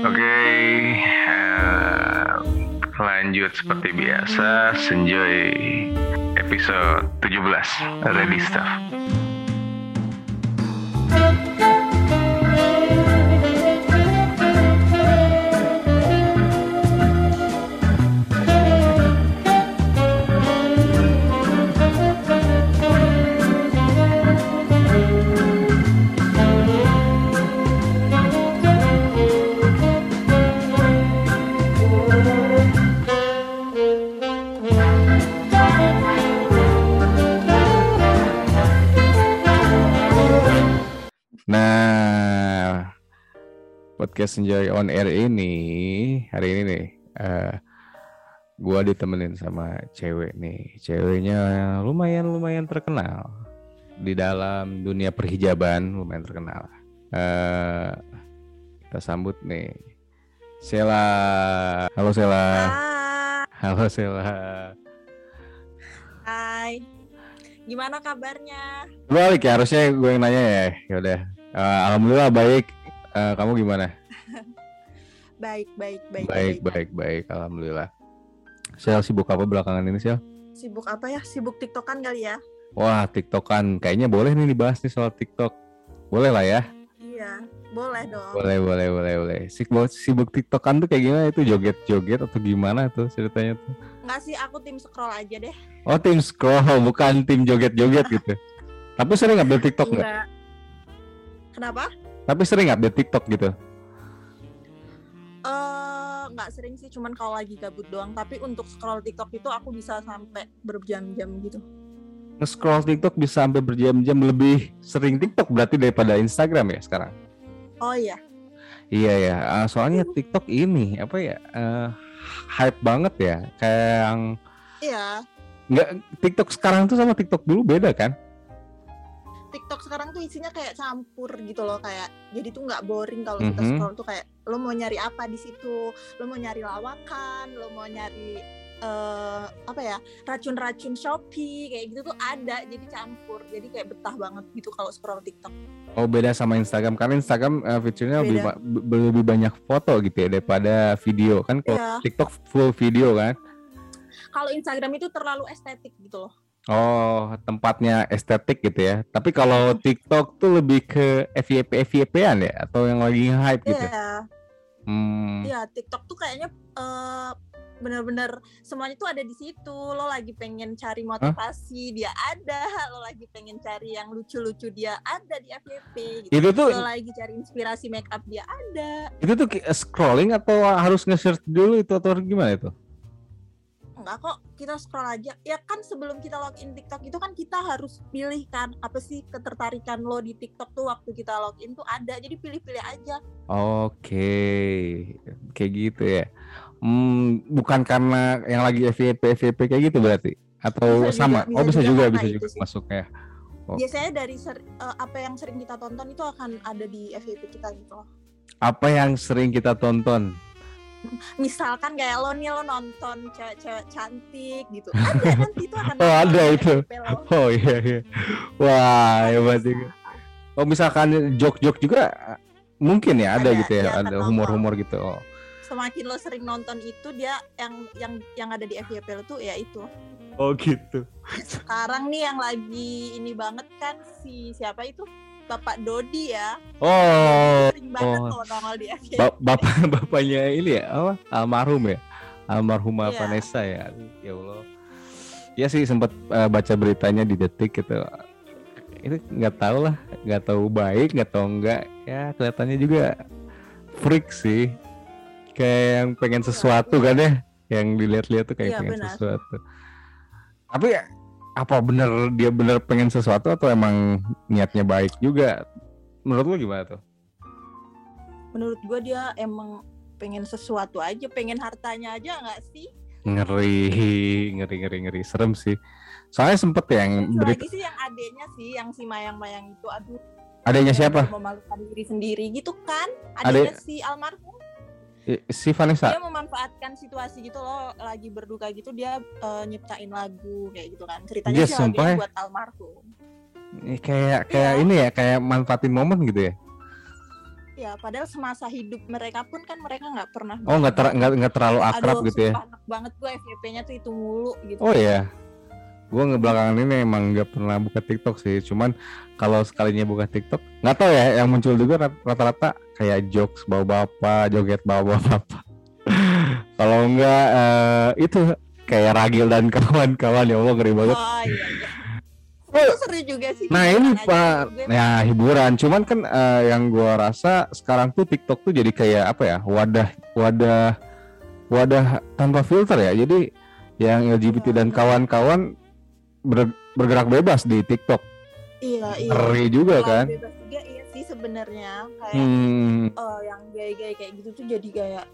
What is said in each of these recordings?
Oke, eh, lanjut seperti biasa, Senjoy episode 17, Ready Stuff. Enjoy on Air ini hari ini nih, eh gua ditemenin sama cewek nih. Ceweknya lumayan lumayan terkenal di dalam dunia perhijaban, lumayan terkenal. Eh kita sambut nih Sela. Halo Sela. Hai. Halo Sela. Hai. Gimana kabarnya? Balik ya harusnya gue yang nanya ya. Ya udah. Eh, Alhamdulillah baik. Eh, kamu gimana? Baik, baik, baik. Baik, baik, baik. Alhamdulillah. Sel sibuk apa belakangan ini, Sel? Sibuk apa ya? Sibuk TikTokan kali ya? Wah, TikTokan. Kayaknya boleh nih dibahas nih soal TikTok. Boleh lah ya? Iya, boleh dong. Boleh, boleh, boleh, boleh. Sibuk, sibuk TikTokan tuh kayak gimana? Itu joget-joget atau gimana tuh ceritanya tuh? Nggak sih, aku tim scroll aja deh. Oh, tim scroll, bukan tim joget-joget gitu. Tapi sering update TikTok nggak? Enggak. Kenapa? Tapi sering update TikTok gitu? Nggak sering sih, cuman kalau lagi gabut doang. Tapi untuk scroll TikTok itu aku bisa sampai berjam-jam gitu. Nge-scroll TikTok bisa sampai berjam-jam lebih sering TikTok berarti daripada Instagram ya sekarang? Oh iya, Iya ya, eh, soalnya TikTok ini apa ya eh, hype banget ya, kayak yang iya. nggak TikTok sekarang tuh sama TikTok dulu beda kan? TikTok sekarang tuh isinya kayak campur gitu loh kayak jadi tuh nggak boring kalau kita Mhm. scroll tuh kayak lo mau nyari apa di situ lo mau nyari lawakan lo mau nyari eh apa ya racun-racun Shopee kayak gitu tuh ada jadi campur jadi kayak betah banget gitu kalau scroll TikTok Oh beda sama Instagram karena Instagram eh, fiturnya lebih, lebih banyak foto gitu ya daripada video kan kalau Iya. TikTok full video kan? kalau Instagram itu terlalu estetik gitu loh Oh tempatnya estetik gitu ya. Tapi kalau TikTok tuh lebih ke FYP FYP-an ya atau yang lagi hype gitu? iya Hmm. iya TikTok tuh kayaknya eh bener-bener semuanya tuh ada di situ lo lagi pengen cari motivasi dia ada lo lagi pengen cari yang lucu-lucu dia ada di FYP gitu Itu tuh lo lagi cari inspirasi make up dia ada itu tuh scrolling atau harus nge-search dulu itu atau gimana itu? Enggak kok kita scroll aja ya kan sebelum kita login TikTok itu kan kita harus pilih kan apa sih ketertarikan lo di TikTok tuh waktu kita login tuh ada jadi pilih-pilih aja Oke, kayak gitu ya. Hmm, bukan karena yang lagi FYP FYP kayak gitu berarti? Atau Bisa juga, sama? bisa oh bisa juga juga, bisa juga sih. masuknya. Oh. biasanya dari ser- eh, apa yang sering kita tonton itu akan ada di FYP kita gitu loh Apa yang sering kita tonton? Misalkan kayak lo nih lo nonton cewek-cewek cantik gitu ada nanti itu akan Oh, ada itu. Oh iya iya. Wah, hebat juga. Oh misalkan jok-jok juga mungkin ya ada, Ada, gitu ya, iya, ada humor-humor gitu. Oh. semakin lo sering nonton itu dia yang yang yang ada di FYP lo tuh ya itu Oh gitu. sekarang nih yang lagi ini banget kan si siapa itu Bapak Dodi ya Oh, sering banget oh. nongol di FYP ba- bapak bapaknya ini ya apa? Almarhum ya, almarhumah Iya. Vanessa ya. Ya Allah. Ya sih sempat eh, baca beritanya di detik gitu. Itu nggak tahu lah, nggak tahu baik, nggak tahu enggak. Ya kelihatannya juga freak sih. Kayak yang pengen sesuatu kan ya, yang dilihat-lihat tuh kayak Iya, pengen benar. sesuatu. Tapi ya, apa bener dia bener pengen sesuatu atau emang niatnya baik juga? Menurut lu gimana tuh? menurut gue dia emang pengen sesuatu aja pengen hartanya aja nggak sih? Ngeri ngeri ngeri ngeri. Serem sih. Soalnya sempet yang Satu berita lagi sih yang adenya sih yang si mayang-mayang itu. Aduh. Adanya siapa? memalukan diri sendiri gitu kan? Ade- adanya si almarhum si Vanessa dia memanfaatkan situasi gitu loh lagi berduka gitu dia eh, nyiptain lagu kayak gitu kan ceritanya Yes, sih lagunya ya. buat almarhum Ini kayak kayak Iya. ini ya kayak manfaatin momen gitu ya ya padahal semasa hidup mereka pun kan mereka nggak pernah Oh nggak ter nggak terlalu akrab Aduh, gitu ya? banget gue FYP-nya tuh itu mulu gitu Oh iya. Gue ngebelakangan ini emang nggak pernah buka TikTok sih. Cuman kalau sekalinya buka TikTok, nggak tahu ya. Yang muncul juga rat- rata-rata kayak jokes bawa bapak, joget bawa bapak. kalau enggak eh, itu kayak Ragil dan kawan-kawan ya Allah ngeri banget. oh iya, iya. Itu seru juga sih Nah ini pak, ya hiburan. Cuman kan eh, yang gua rasa sekarang tuh TikTok tuh jadi kayak apa ya wadah wadah wadah tanpa filter ya. Jadi yang LGBT dan kawan-kawan ber- bergerak bebas di TikTok. iya iya Ngeri juga kan? bebas juga iya sih sebenarnya kayak Hmm, eh, yang gay-gay kayak gitu tuh jadi kayak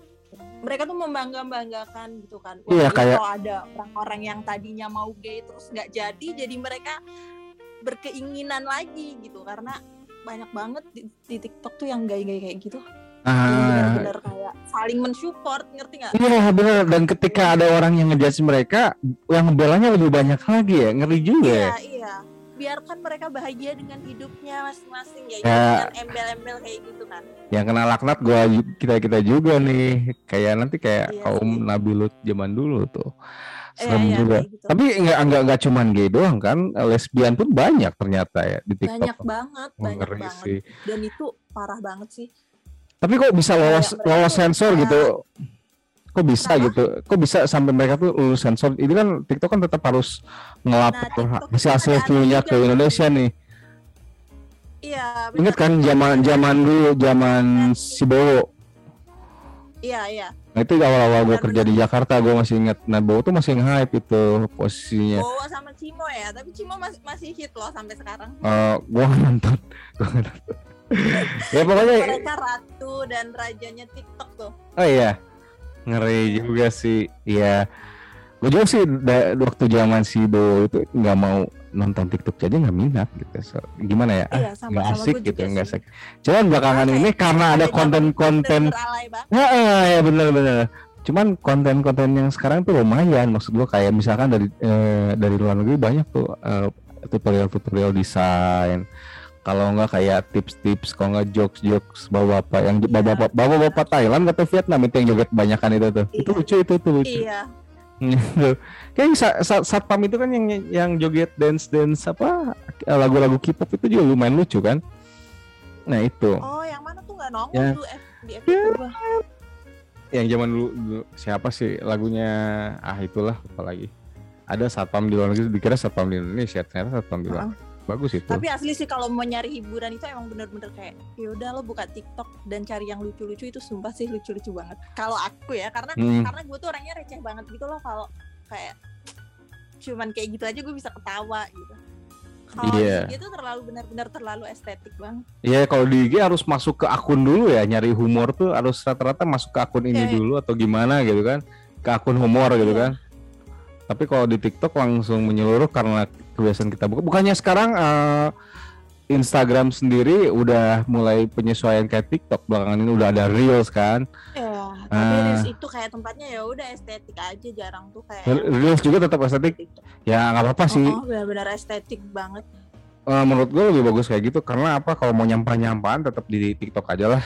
mereka tuh membangga-banggakan gitu kan. Iya, jadi kayak- kalau ada orang-orang yang tadinya mau gay terus nggak jadi, jadi mereka berkeinginan lagi gitu karena banyak banget di, di TikTok tuh yang gay-gay kayak gitu. Yang ah, benar-benar kayak saling mensupport, ngerti nggak? iya benar. Dan ketika ada orang yang ngejudge mereka, yang belanya lebih banyak lagi ya, ngeri juga. ya. Iya, iya. Biarkan mereka bahagia dengan hidupnya masing-masing ya, Ya. jangan embel-embel kayak gitu kan. yang kena laknat gua kita kita juga nih kayak nanti kayak Iya kaum sih. Nabi Lut zaman dulu tuh Iya, serem iya, juga kayak gitu. tapi nggak nggak nggak cuman gay doang kan lesbian pun banyak ternyata ya di TikTok Banyak banget, banyak banget. sih Dan itu parah banget sih. Tapi kok bisa lolos mereka lolos tuh sensor kayak- gitu? Kok bisa Kenapa? gitu? Kok bisa sampai mereka tuh lulus sensor? Ini kan TikTok kan tetap harus ngelapor TikTok hasil hasil ada viewnya juga ke. Indonesia nih. Iya, ingat kan zaman zaman dulu zaman si Bowo? Iya, iya. Nah itu awal-awal gue kerja di Jakarta gue masih ingat. Nah Bowo tuh masih nge-hype itu posisinya. Bowo sama Cimo ya, tapi Cimo masih masih hit loh sampai sekarang. Eh, Gue nonton. Nggak nonton. Ya pokoknya Mereka ratu dan rajanya TikTok tuh. Oh iya Ngeri juga sih Iya Gue juga sih waktu zaman si Bowo itu nggak mau nonton TikTok aja nggak minat gitu So, Gimana ya ah, Iya, sama nggak sama asik gue gitu nggak asik Cuman belakangan ini karena ada konten-konten banget. Ya, ya bener-bener. Cuman konten-konten yang sekarang tuh lumayan. Maksud gua kayak misalkan dari eh, dari luar negeri banyak tuh eh, tutorial-tutorial desain. Kalau nggak kayak tips-tips, kalau nggak jokes-jokes bapak-bapak yang Iya. bapak-bapak bapak-bapak Thailand atau Vietnam itu yang joget banyakan itu tuh. Itu Iya. lucu itu tuh lucu. Iya. Gitu. Kayak sa- sa- satpam itu kan yang yang joget dance dance apa lagu-lagu K-pop itu juga lumayan lucu kan. Nah itu. Oh, yang mana tuh nggak nongol Ya. tuh F di FYP gua. yang zaman dulu, dulu siapa sih lagunya ah itulah apalagi ada satpam di luar negeri dikira satpam di Indonesia ternyata satpam di luar bagus itu Tapi asli sih kalau mau nyari hiburan itu emang bener-bener kayak ya udah lo buka TikTok dan cari yang lucu-lucu itu sumpah sih lucu-lucu banget. Kalau aku ya karena Hmm. karena gue tuh orangnya receh banget gitu loh kalau kayak cuman kayak gitu aja gue bisa ketawa gitu. Kalau Iya. di IG tuh terlalu benar-benar terlalu estetik banget. Iya kalau di IG harus masuk ke akun dulu ya nyari humor tuh harus rata-rata masuk ke akun ini Kayak- dulu atau gimana gitu kan ke akun humor gitu Iya. kan tapi kalau di TikTok langsung menyeluruh karena kebiasaan kita buka bukannya sekarang eh, Instagram sendiri udah mulai penyesuaian kayak TikTok belakangan ini udah ada reels kan Ya, tapi Ah. Reels itu kayak tempatnya ya udah estetik aja jarang tuh kayak reels juga tetap estetik TikTok. ya nggak apa-apa sih Oh, benar-benar estetik banget. Eh, menurut gue lebih bagus kayak gitu karena apa kalau mau nyampah-nyampahan tetap di TikTok aja lah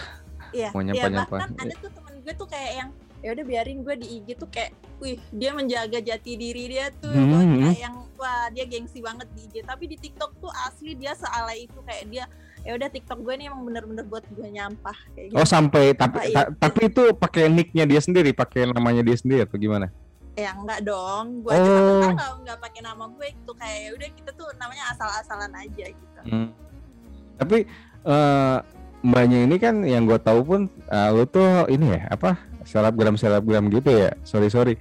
Iya. Mau ya, nyapa-nyapa. bahkan ada tuh temen gue tuh kayak yang ya udah biarin gue di IG tuh kayak wih dia menjaga jati diri dia tuh Hmm. Kayak yang wah dia gengsi banget di IG tapi di TikTok tuh asli dia sealai itu kayak dia ya udah TikTok gue nih emang bener-bener buat gue nyampah kayak gitu. oh sampai tapi ta- tapi itu pakai nicknya dia sendiri pakai namanya dia sendiri atau gimana ya enggak dong gue Oh. sekarang nggak nggak pakai nama gue itu kayak ya udah kita tuh namanya asal-asalan aja gitu Hmm. Tapi eh, mbaknya ini kan yang gue tahu pun eh, lu tuh ini ya apa selebgram selebgram gitu ya. Sorry sorry.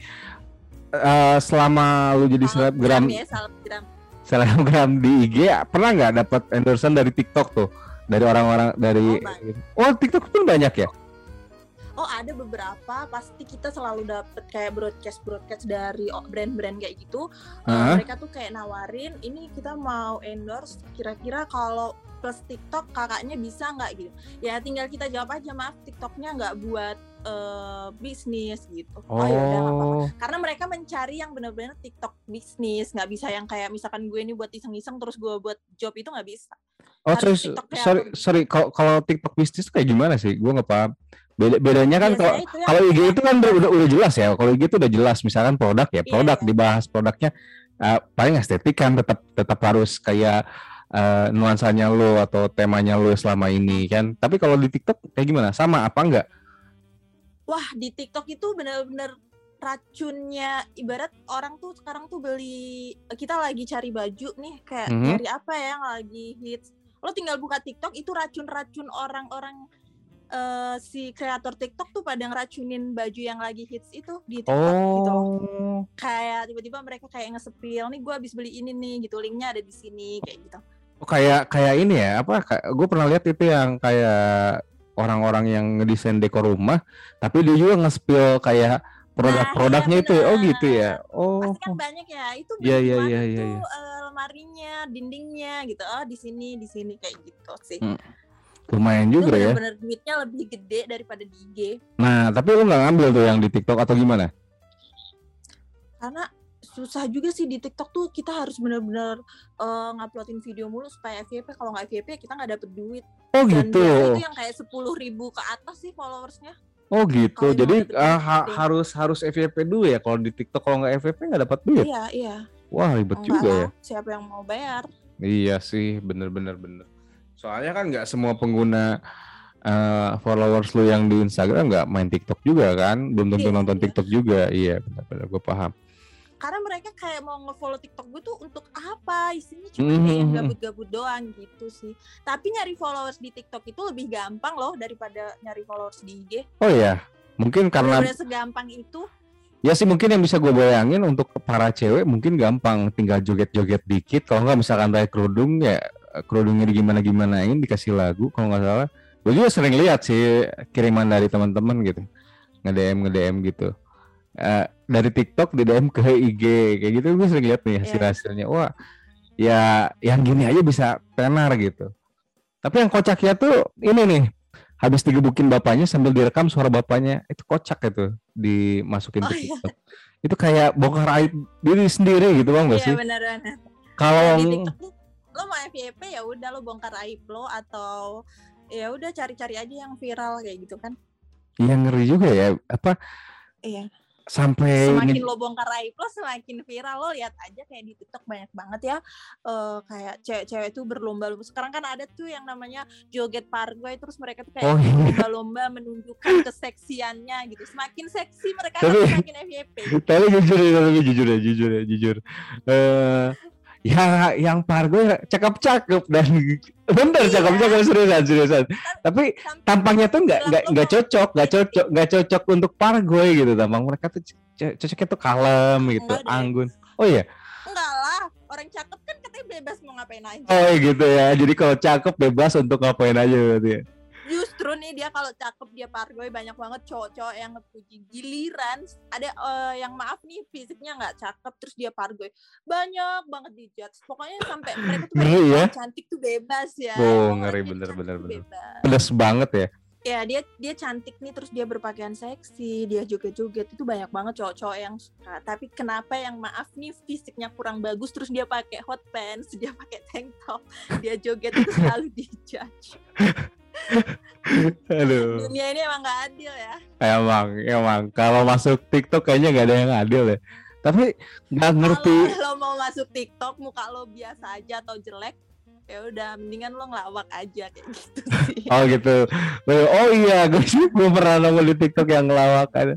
Eh, selama lu jadi selebgram ya selebgram selebgram di IG pernah nggak dapat endorsean dari TikTok tuh dari orang-orang dari Oh, oh TikTok pun banyak ya. Oh ada beberapa pasti kita selalu dapet kayak broadcast broadcast dari brand-brand kayak gitu. Eh, Hah? mereka tuh kayak nawarin ini kita mau endorse kira-kira kalau plus TikTok kakaknya bisa nggak gitu. Ya tinggal kita jawab aja maaf TikToknya nggak buat eh, bisnis gitu. Oh, ya udah apa-apa. Oh, Karena mereka mencari yang benar-benar TikTok bisnis nggak bisa yang kayak misalkan gue ini buat iseng-iseng terus gue buat job itu nggak bisa. Oh sorry Harus TikTok yang- sorry sorry kalau kalau TikTok bisnis kayak gimana sih? Gue nggak paham. Beda bedanya kan kalau yang kalau IG itu kan udah, udah udah jelas ya. Kalau IG itu udah jelas misalkan produk ya produk Iya. dibahas produknya eh, paling estetik kan tetap tetap harus kayak eh, nuansanya lo atau temanya lo selama ini kan. Tapi kalau di TikTok kayak gimana? Sama apa enggak? Wah di TikTok itu bener-bener racunnya ibarat orang tuh sekarang tuh beli kita lagi cari baju nih kayak Mhm. nyari apa ya yang lagi hits lo tinggal buka TikTok itu racun-racun orang-orang eh, si kreator TikTok tuh pada ngeracunin baju yang lagi hits itu di TikTok gitu loh. Oh. kayak tiba-tiba mereka kayak nge-spill nih gue habis beli ini nih gitu linknya ada di sini kayak gitu Oh, kayak kayak ini ya apa gue pernah lihat itu yang kayak orang-orang yang ngedesain dekor rumah tapi dia juga nge-spill kayak produk-produknya iya itu ya. oh gitu ya? Oh pasti kan banyak ya. Itu Iya, iya, mana iya, iya, tuh iya. eh, lemarinya dindingnya gitu. Oh di sini di sini kayak gitu sih. Hmm, lumayan itu juga ya. bener-bener duitnya lebih gede daripada di IG nah tapi lu nggak ngambil tuh yang di TikTok atau gimana? Karena susah juga sih di TikTok tuh kita harus bener-bener eh, nguploadin video mulu supaya FYP kalau nggak FYP kita nggak dapet duit. Oh dan gitu? itu yang kayak sepuluh ribu ke atas sih followersnya. Oh gitu. Mau jadi dapet duit ha- harus harus FYP dulu ya kalau di TikTok. Kalau nggak FYP nggak dapat duit? Iya iya. Wah ribet Enggak juga ya. siapa yang mau bayar? Iya sih, bener-bener bener. Soalnya kan nggak semua pengguna eh, followers lu yang di Instagram nggak main TikTok juga kan, belum tentu Iya, nonton iya. TikTok juga. Iya, benar-benar gue paham. Karena mereka kayak mau nge-follow TikTok gue tuh untuk apa isinya cuma kayak yang Mhm. gabut-gabut doang gitu sih tapi nyari followers di TikTok itu lebih gampang loh daripada nyari followers di IG Oh ya, mungkin karena Bener-bener segampang itu ya sih mungkin yang bisa gue bayangin untuk para cewek mungkin gampang, tinggal joget-joget dikit. Kalau nggak misalkan kayak kerudung ya kerudungnya di gimana gimanain dikasih lagu kalau nggak salah. Gue juga sering lihat sih kiriman dari teman-teman gitu, nge DM nge DM gitu. Eh, dari TikTok di DM ke IG kayak gitu gue sering lihat nih hasil hasilnya wah ya yang gini aja bisa tenar gitu. Tapi yang kocaknya tuh ini nih habis digebukin bapaknya sambil direkam suara bapaknya itu kocak itu dimasukin Oh, ke iya. TikTok. Itu kayak bongkar aib diri sendiri gitu bang gak iya sih? kalau lo mau FYP ya udah lo bongkar aib lo atau ya udah cari-cari aja yang viral kayak gitu kan. Yang ngeri juga ya apa? Iya sampai semakin lo bongkar aib lo semakin viral. Lo lihat aja kayak di TikTok banyak banget ya eh, kayak cewek-cewek tuh berlomba-lomba. Sekarang kan ada tuh yang namanya joget pargoy terus mereka tuh kayak Oh, iya. berlomba-lomba menunjukkan keseksiannya gitu. Semakin seksi mereka Tapi- semakin FYP tapi jujur ya tapi jujur ya jujur ya jujur. Eh ya yang Pargo ya cakep-cakep dan bener Iya. cakep-cakep seriusan seriusan tapi Sampai tampangnya tuh nggak nggak nggak cocok nggak cocok nggak cocok untuk Pargoy gitu tampang mereka tuh cocoknya tuh kalem gitu Enggak deh. anggun oh iya enggak lah orang cakep kan katanya bebas mau ngapain aja oh gitu ya jadi kalau cakep bebas untuk ngapain aja berarti ya. Justru nih dia kalau cakep dia pargoy banyak banget cowok-cowok yang ngepuji giliran. Ada eh, yang maaf nih fisiknya nggak cakep terus dia pargoy. Banyak banget dijudge pokoknya sampai mereka tuh ya? "Oh, cantik tuh bebas ya. Oh, ngeri. jadi bener, cantik bener, tuh bener. bebas." pedas banget ya. Ya dia dia cantik nih terus dia berpakaian seksi dia joget-joget. Itu banyak banget cowok-cowok yang suka. Tapi kenapa yang maaf nih fisiknya kurang bagus terus dia pakai hot pants dia pakai tank top dia joget itu selalu dijudge aduh dunia ini emang gak adil ya emang emang kalau masuk TikTok kayaknya nggak ada yang adil ya tapi nggak ngerti Kalau lo mau masuk TikTok muka lo biasa aja atau jelek, ya udah mendingan lo ngelawak aja kayak gitu sih. Oh gitu. Oh iya, gue sih gue pernah nemu di TikTok yang ngelawak ada.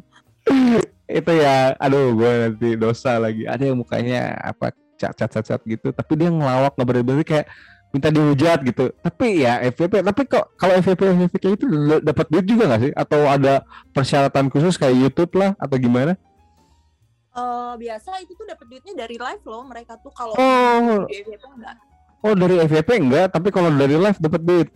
itu ya, aduh gue nanti dosa lagi. Ada yang mukanya apa cat cat cat, cat gitu, tapi dia ngelawak nggak berarti kayak minta dihujat gitu. Tapi ya FVP, tapi kok kalau FVP FVP kayak itu dapat duit juga nggak sih? Atau ada persyaratan khusus kayak YouTube lah atau gimana? Eh, biasa itu tuh dapat duitnya dari live lo mereka tuh kalau Oh, FYP enggak. oh dari FVP enggak, tapi kalau dari live dapat duit.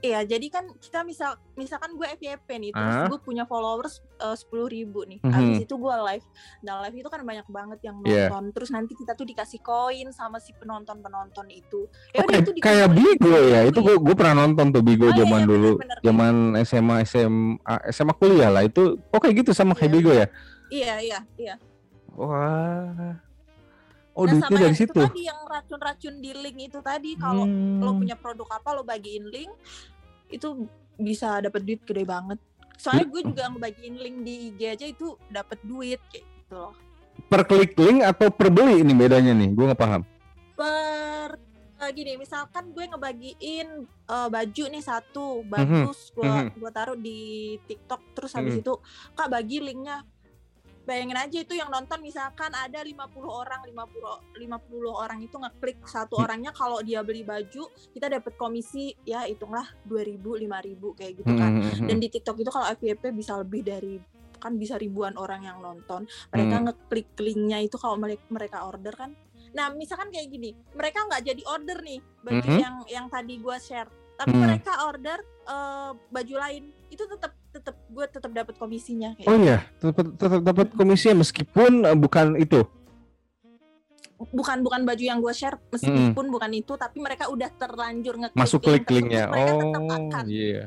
Iya, jadi kan kita misal misalkan gue FYP nih, terus Ah. gue punya followers sepuluh ribu nih. Mhm. Habis itu gue live. Nah live itu kan banyak banget yang Iya. nonton. Terus nanti kita tuh dikasih koin sama si penonton penonton itu. Ya Oh, kayak, itu kayak Bigo ya, itu duit. gue gue pernah nonton tuh Bigo Oh, iya, zaman iya, dulu, zaman SMA SMA SMA kuliah lah itu, oh kayak gitu sama kayak Iya. Bigo ya. Iya iya iya. Wah, Oh, nah sama dari yang itu situ. tadi yang racun-racun di link itu tadi kalau lo Hmm. punya produk apa lo bagiin link itu bisa dapat duit gede banget soalnya gue juga ngebagiin link di IG aja itu dapat duit kayak gitu loh per klik link atau per beli ini bedanya nih? Gue nggak paham. per eh, gini misalkan gue ngebagiin eh, baju nih Mhm, satu bagus gue mhm. gue taruh di TikTok terus habis Mhm. itu kak bagi linknya bayangin aja itu yang nonton misalkan ada 50 orang 50 50 orang itu ngeklik satu Hmm. orangnya kalau dia beli baju kita dapat komisi ya hitunglah 2000 5000 kayak gitu kan Hmm, dan di TikTok itu kalau FYP bisa lebih dari kan bisa ribuan orang yang nonton mereka Hmm. ngeklik linknya itu kalau mereka order kan nah misalkan kayak gini mereka nggak jadi order nih baju Mhm. yang yang tadi gua share tapi Hmm. mereka order eh, baju lain itu tetap tetap gue tetap dapat komisinya kayak Oh iya, tetap tetap dapat komisi meskipun eh, bukan itu. bukan bukan baju yang gue share meskipun bukan itu tapi mereka udah terlanjur ngeklik Masuk klik linknya. tersebut, mereka tetap Oh, akan iya.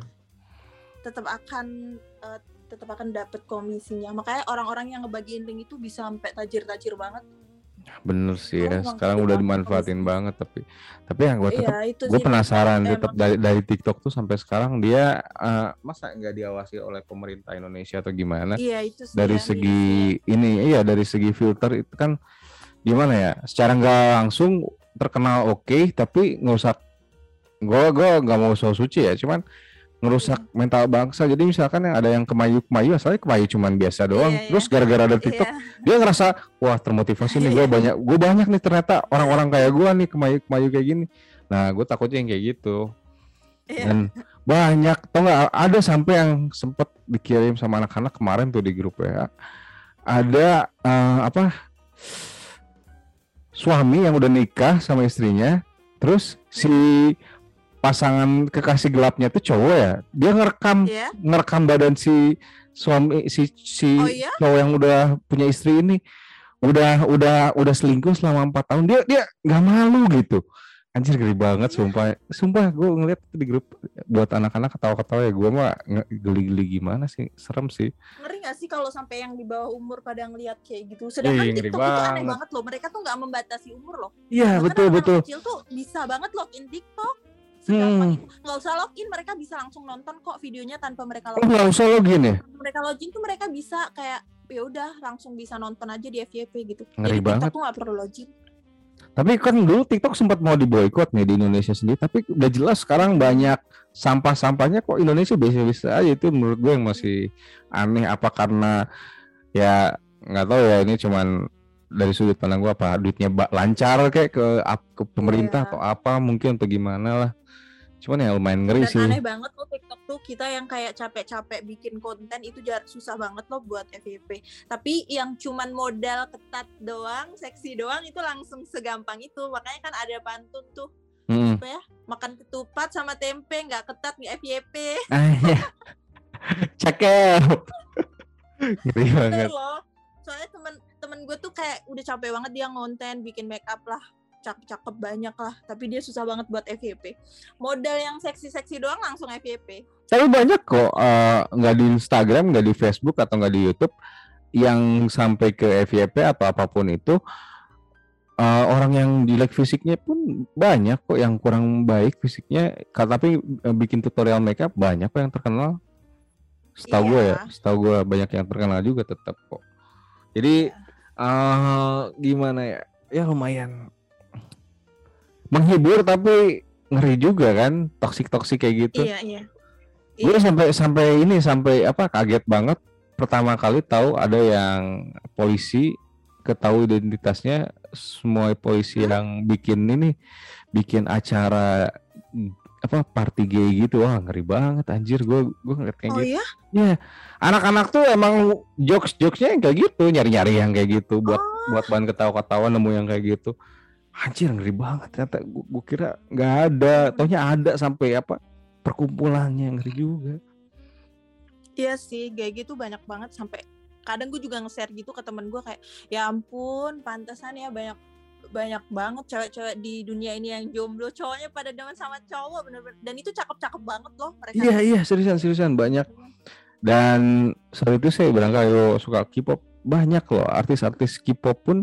tetap akan tetap akan dapat komisinya makanya orang-orang yang ngebagiin link itu bisa sampai tajir-tajir banget Bener sih ya. Emang Sekarang udah dimanfaatin banget tapi tapi yang gue tetap iya itu gue penasaran emang- tetap dari dari TikTok tuh sampai sekarang dia eh, masa nggak diawasi oleh pemerintah Indonesia atau gimana? iya itu sih dari yang segi minusnya. ini iya dari segi filter itu kan gimana ya secara nggak langsung terkenal oke tapi ngerusak gue gue nggak mau so suci ya cuman ngerusak mental bangsa jadi misalkan yang ada yang kemayu kemayu asalnya kemayu cuman biasa doang Iya, iya. terus gara-gara ada TikTok Iya. dia ngerasa wah termotivasi nih gue Iya. banyak gue banyak nih ternyata orang-orang kayak gue nih kemayu kemayu kayak gini nah gue takutnya yang kayak gitu Iya. dan banyak tau nggak ada sampai yang sempet dikirim sama anak-anak kemarin tuh di grup ya ada eh, apa suami yang udah nikah sama istrinya terus si pasangan kekasih gelapnya tuh cowok ya. Dia ngerekam Iya. ngerekam badan si suami si si Oh iya? cowok yang udah punya istri ini udah udah udah selingkuh selama empat tahun. Dia dia nggak malu gitu. Anjir geli banget Iya. sumpah. Sumpah gue ngeliat itu di grup buat anak-anak ketawa-ketawa ya gue mah geli-geli gimana sih? Serem sih. Ngeri gak sih kalau sampai yang di bawah umur pada ngelihat kayak gitu? Sedangkan Ih, ngeri TikTok itu aneh banget. banget loh. Mereka tuh nggak membatasi umur loh. Iya betul betul. kecil tuh bisa banget login TikTok segampang Hmm. nggak usah login mereka bisa langsung nonton kok videonya tanpa mereka oh login nggak usah login ya mereka login tuh mereka bisa kayak ya udah langsung bisa nonton aja di FYP gitu Ngeri jadi banget. tuh nggak perlu login Tapi kan dulu TikTok sempat mau diboykot nih di Indonesia sendiri, tapi udah jelas sekarang banyak sampah-sampahnya kok Indonesia biasa-biasa aja itu menurut gue yang masih aneh apa karena ya nggak tahu ya ini cuman dari sudut pandang gue apa duitnya lancar kayak ke ke pemerintah Iya. atau apa mungkin atau gimana lah. Cuman ya lumayan ngeri dan sih. aneh banget loh TikTok tuh kita yang kayak capek-capek bikin konten itu jar susah banget loh buat FYP tapi yang cuman modal ketat doang seksi doang itu langsung segampang itu makanya kan ada pantun tuh Mm. apa ya makan ketupat sama tempe nggak ketat nggak FYP. Cakep. ngeri banget. Bener loh soalnya temen temen gue tuh kayak udah capek banget dia ngonten bikin make up lah cakep-cakep banyak lah tapi dia susah banget buat FYP modal yang seksi-seksi doang langsung FYP Tapi banyak kok eh, nggak di Instagram, nggak di Facebook atau nggak di YouTube yang sampai ke FYP atau apa pun itu eh, orang yang jelek fisiknya pun banyak kok yang kurang baik fisiknya. Tapi eh, bikin tutorial makeup banyak kok yang terkenal. Setahu gue ya, Iya. setahu gue banyak yang terkenal juga tetap kok. Jadi eh gimana ya? Ya lumayan menghibur tapi ngeri juga kan, toksik-toksik kayak gitu. iya iya. Gue sampai sampai ini sampai apa kaget banget. Pertama kali tahu ada yang polisi ketahui identitasnya semua polisi yang bikin ini bikin acara apa party gay gitu. Wah ngeri banget anjir. Gue gue ngeliat kayak oh gitu. iya? Ya anak-anak tuh emang jokes jokesnya yang kayak gitu nyari-nyari yang kayak gitu buat Oh. buat bahan ketawa-ketawa nemu yang kayak gitu anjir ngeri banget ternyata. Gue, gue kira nggak ada. Taunya ada sampai apa perkumpulannya ngeri juga. Iya sih, kayak gitu banyak banget sampai kadang gue juga nge-share gitu ke temen gue kayak ya ampun pantesan ya banyak banyak banget cewek-cewek di dunia ini yang jomblo. Cowoknya pada demen sama cowok bener-bener. Dan itu cakep-cakep banget loh mereka. Iya iya seriusan seriusan banyak. Dan saat itu saya barangkali lo suka K-pop banyak loh artis-artis K-pop pun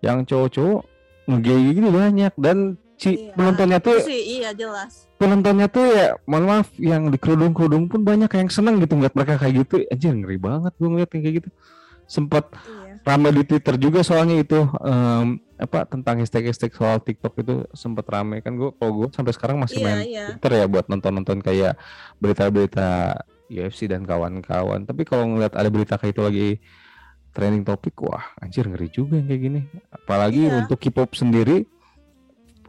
yang cowok-cowok nge gitu banyak dan si Iya, penontonnya tuh Itu sih iya jelas. penontonnya tuh ya mohon maaf yang di kerudung kerudung pun banyak yang seneng gitu ngeliat mereka kayak gitu anjir ngeri banget gue ngeliat yang kayak gitu sempat Iya. rame di Twitter juga soalnya itu em, apa tentang hashtag hashtag soal TikTok itu sempat rame kan gue kalau gue sampai sekarang masih Iya, main iya. Twitter ya buat nonton nonton kayak berita-berita UFC dan kawan-kawan tapi kalau ngeliat ada berita kayak itu lagi trending topik wah anjir ngeri juga yang kayak gini apalagi Iya. untuk K-pop sendiri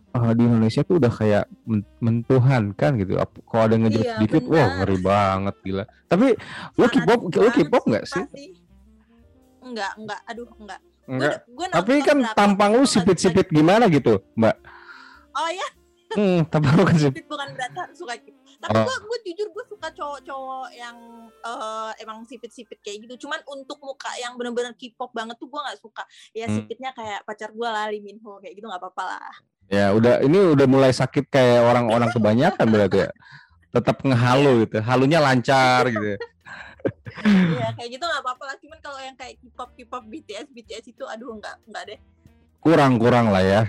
eh, di Indonesia tuh udah kayak men- mentuhankan gitu kalau ada ngejek Iya, sedikit wah benar. ngeri banget gila tapi lo K-pop lo K-pop nggak sih Enggak, enggak. Aduh, enggak. Gua enggak udah- gua tapi kan tampang gua lu sipit-sipit gimana gitu mbak Oh ya, hmm, tampang lu kan sipit bukan berarti harus suka gitu. Tapi gua, gua jujur gua suka cowok-cowok yang eh, emang sipit-sipit kayak gitu. Cuman untuk muka yang bener-bener K-pop banget tuh gua nggak suka. Ya Hmm. sipitnya kayak pacar gua lah Lee Min Ho kayak gitu nggak apa-apa lah. ya udah ini udah mulai sakit kayak orang-orang kebanyakan berarti ya tetap ngehalu gitu halunya lancar gitu Iya kayak gitu nggak apa-apa lah. Cuman kalau yang kayak K-pop, K-pop, BTS, BTS itu aduh nggak nggak deh. kurang-kurang lah ya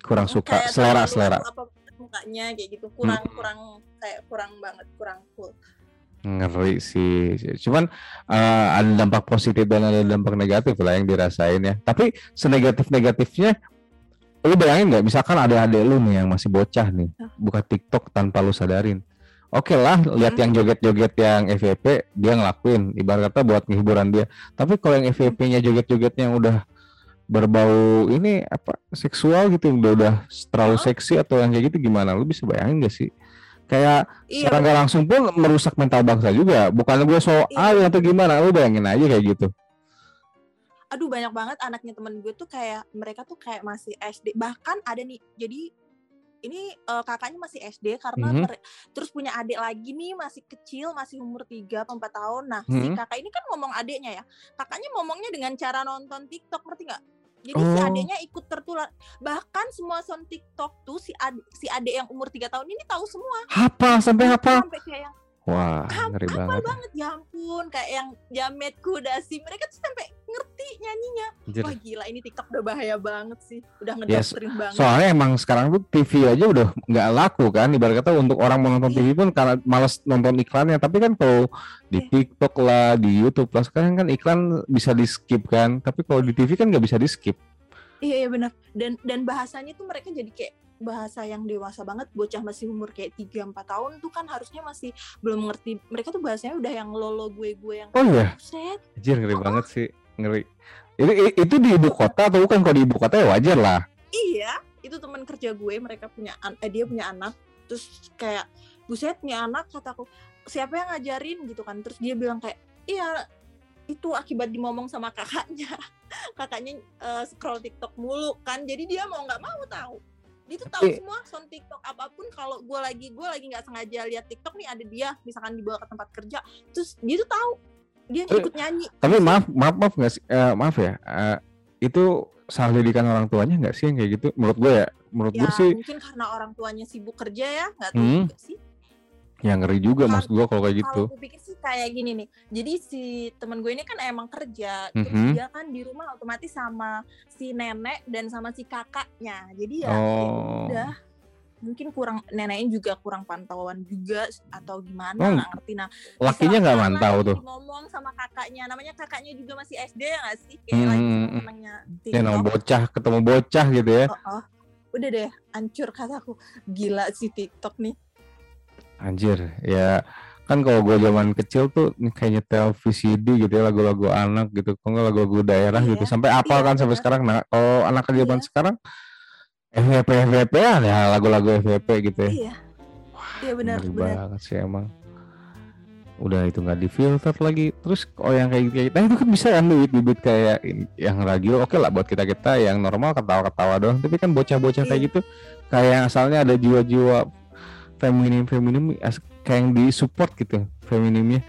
kurang suka Kayak selera terlalu selera apa mukanya kayak gitu kurang Hmm. kurang kayak kurang banget kurang cool. ngeri sih cuman eh, ada dampak positif dan ada dampak negatif lah yang dirasain ya tapi senegatif negatifnya lu bayangin nggak misalkan ada adik lu nih yang masih bocah nih buka TikTok tanpa lu sadarin Oke lah, lihat Hmm. yang joget-joget yang FVP dia ngelakuin, ibarat kata buat hiburan dia. Tapi kalau yang FVP-nya joget-jogetnya yang udah berbau ini apa seksual gitu, udah udah terlalu Hah? seksi atau yang kayak gitu gimana? Lu bisa bayangin gak sih? Kayak Iya. secara nggak langsung pun merusak mental bangsa juga. Bukan gue soal Iya. atau gimana, lu bayangin aja kayak gitu. aduh banyak banget anaknya temen gue tuh kayak mereka tuh kayak masih SD bahkan ada nih jadi ini eh, kakaknya masih SD karena Mhm. mer- terus punya adik lagi nih masih kecil masih umur 3 atau 4 tahun nah si Mhm. kakak ini kan ngomong adiknya ya kakaknya ngomongnya dengan cara nonton TikTok ngerti nggak jadi si Oh. adiknya ikut tertular bahkan semua sound TikTok tuh si adik, si adik yang umur 3 tahun ini tahu semua Hafal sampai hafal. sampai kayak yang Wah, Hap- ngeri banget. banget ya ampun kayak yang jametku dasi mereka tuh sampai ngerti nyanyinya Anjir. Wah gila ini TikTok udah bahaya banget sih. Udah Yes, ngedoktrin banget. Soalnya emang sekarang tuh TV aja udah nggak laku kan. Ibarat kata untuk orang mau nonton Iya. TV pun karena males nonton iklannya. Tapi kan kalau di Iya. TikTok lah, di YouTube lah sekarang kan iklan bisa di skip kan. Tapi kalau di TV kan nggak bisa di skip. Iya iya benar. Dan dan bahasanya tuh mereka jadi kayak bahasa yang dewasa banget bocah masih umur kayak 3 4 tahun tuh kan harusnya masih belum ngerti. Mereka tuh bahasanya udah yang lolo gue-gue yang Oh iya, set. anjir ngeri banget sih, ngeri. Itu itu di ibu kota atau bukan? Kalau di ibu kota ya wajar lah. Iya, itu teman kerja gue, mereka punya eh, dia punya anak. Terus kayak buset punya anak kataku, siapa yang ngajarin gitu kan. Terus dia bilang kayak, "Iya, itu akibat dimomong sama kakaknya." kakaknya eh, scroll TikTok mulu kan. Jadi dia mau nggak mau tahu. Dia tuh tahu semua sound TikTok apa pun kalau gue lagi gue lagi nggak sengaja lihat TikTok nih ada dia misalkan dibawa ke tempat kerja terus dia tuh tahu dia Tapi- ikut nyanyi Tapi maaf, maaf, maaf nggak sih? Eh, maaf ya. eh, itu salah didikan orang tuanya nggak sih yang kayak gitu? Menurut gue ya, menurut ya gue sih mungkin karena orang tuanya sibuk kerja ya nggak tahu Hmm. juga sih yang ngeri juga Kan- maksud gue kalau kayak gitu. Kalau gue pikir sih kayak gini nih. Jadi si temen gue ini kan emang kerja, terus Mhm. dia kan di rumah otomatis sama si nenek dan sama si kakaknya. Jadi ya, ya Oh. udah mungkin kurang neneknya juga kurang pantauan juga atau gimana Oh, nggak ngerti. Nah, Lakinya nggak mantau tuh. Ngomong sama kakaknya, namanya kakaknya juga masih SD ya nggak sih? Kayak lagi Hmm, senengnya Ya nama TikTok. bocah ketemu bocah gitu ya. Oh, oh. Udah deh, hancur kataku. Gila sih TikTok nih. Anjir, ya kan kalau gue zaman kecil tuh nih kayak nyetel VCD gitu ya lagu-lagu anak gitu, kok nggak lagu-lagu daerah Iya, gitu, sampai apal iya, kan sampai sekarang. Nah, kalau anak zaman Iya. sekarang FVP FVP ya lagu-lagu FVP gitu ya. Iya. Iya benar, Ngeri benar. banget sih emang. Udah itu nggak difilter lagi. Terus oh yang kayak gitu, nah itu kan bisa kan duit bibit kayak yang radio oke lah buat kita kita yang normal ketawa-ketawa doang. Tapi kan bocah-bocah kayak Iya. gitu, kayak asalnya ada jiwa-jiwa feminim feminim kayak yang disupport gitu feminimnya.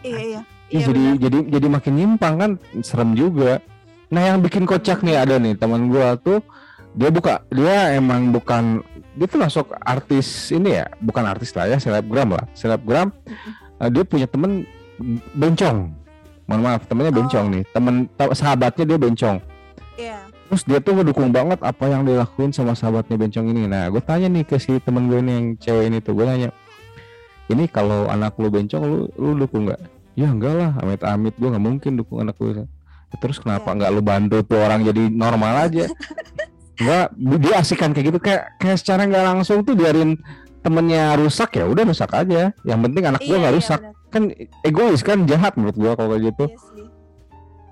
Iya, iya. Ya, Iya jadi benar. jadi jadi makin nyimpang kan serem juga. Nah yang bikin kocak nih ada nih teman gua tuh dia buka dia emang bukan dia tuh masuk artis ini ya bukan artis lah ya selebgram lah selebgram Eh, dia punya temen bencong mohon maaf temennya bencong Oh. nih temen sahabatnya dia bencong Iya. terus dia tuh ngedukung banget apa yang dilakuin sama sahabatnya bencong ini nah gue tanya nih ke si temen gue nih yang cewek ini tuh gue nanya ini kalau anak lu bencong lu lu dukung nggak? Ya enggak lah amit amit gue nggak mungkin dukung anak lu terus kenapa Iya. nggak lu bantu tuh orang jadi normal aja? Enggak, dia asikan kayak gitu kayak kayak secara nggak langsung tuh biarin temennya rusak ya udah rusak aja. Yang penting anak gue Iya, nggak iya, rusak. kan egois kan jahat menurut gua kalau kayak gitu. Iya sih.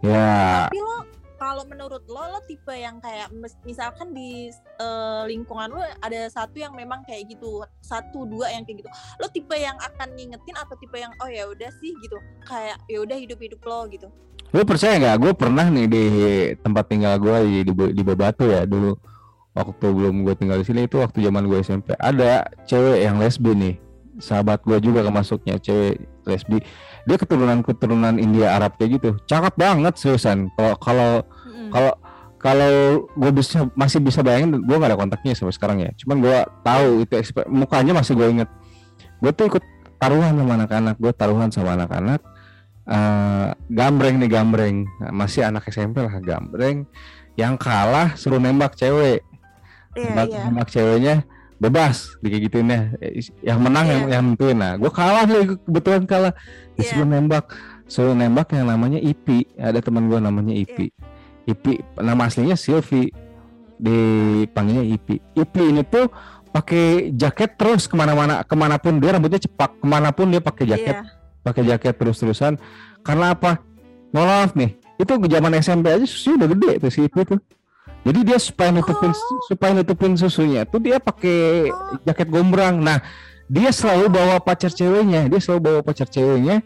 ya. Tapi lo kalau menurut lo lo tipe yang kayak misalkan di eh, lingkungan lo ada satu yang memang kayak gitu, satu dua yang kayak gitu. Lo tipe yang akan ngingetin atau tipe yang oh ya udah sih gitu. Kayak ya udah hidup-hidup lo gitu. lu percaya nggak gue pernah nih di tempat tinggal gua di di, di Bebatu ya dulu waktu belum gue tinggal di sini itu waktu zaman gue SMP ada cewek yang lesbi nih sahabat gue juga kemasuknya cewek lesbi dia keturunan keturunan India Arab kayak gitu. Cakep banget seriusan. Kalau kalau kalau kalau gue bisa masih bisa bayangin gue gak ada kontaknya sampai sekarang ya. Cuman gue tahu itu mukanya masih gue inget gue tuh ikut taruhan sama anak-anak gue taruhan sama anak-anak. Eh gambreng nih gambreng. Nah, masih anak SMP lah gambreng. Yang kalah suruh nembak cewek. Iya nembak, iya. nembak ceweknya bebas kayak gituin ya. Yang menang yang Iya. yang nentuin. Nah gue kalah nih kebetulan kalah. Disuruh nembak. Suruh nembak yang namanya Ipi. Ada teman gue namanya Ipi. Ipi nama aslinya Silvi dipanggilnya Ipi. Ipi ini tuh pakai jaket terus ke mana-mana ke mana pun dia rambutnya cepak. Ke mana pun dia pakai jaket. Iya. pakai jaket terus-terusan. Karena apa? Maaf nih. Itu zaman SMP aja susu udah gede tuh si Ipi tuh jadi dia supaya nutupin Oh. supaya nutupin susunya tuh dia pakai Oh. jaket gombrang. Nah dia selalu bawa pacar ceweknya. Dia selalu bawa pacar ceweknya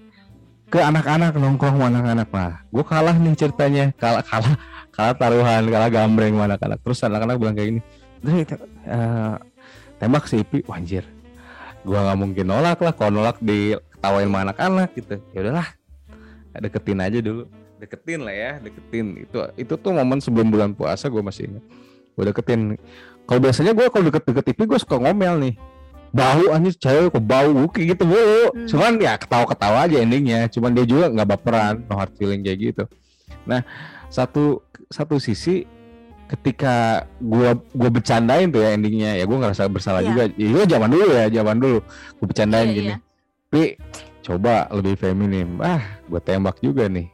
ke anak-anak nongkrong sama anak-anak. Lah gue kalah nih ceritanya. Kalah kalah kalah taruhan kalah gambreng sama anak-anak. Terus anak-anak bilang kayak gini "Dre, eh, tembak si Ipi. Wanjir gua nggak mungkin nolak lah. Kalau nolak diketawain sama anak-anak gitu. Ya udahlah deketin aja dulu deketin lah ya deketin. Itu itu tuh momen sebelum bulan puasa gue masih ingat. Gue deketin. Kalau biasanya gue kalau deket-deket Ipi gue suka ngomel nih. Bau anjir cewek kok bau kayak gitu mulu Hmm. cuman ya ketawa-ketawa aja endingnya. Cuman dia juga nggak baperan no hard feeling kayak gitu. Nah satu satu sisi ketika gua gua bercandain tuh ya endingnya ya gua ngerasa bersalah Iya. juga. Ya gua zaman dulu ya zaman dulu. Gua bercandain Iya, gini. iya. Pi coba lebih feminim ah gua tembak juga nih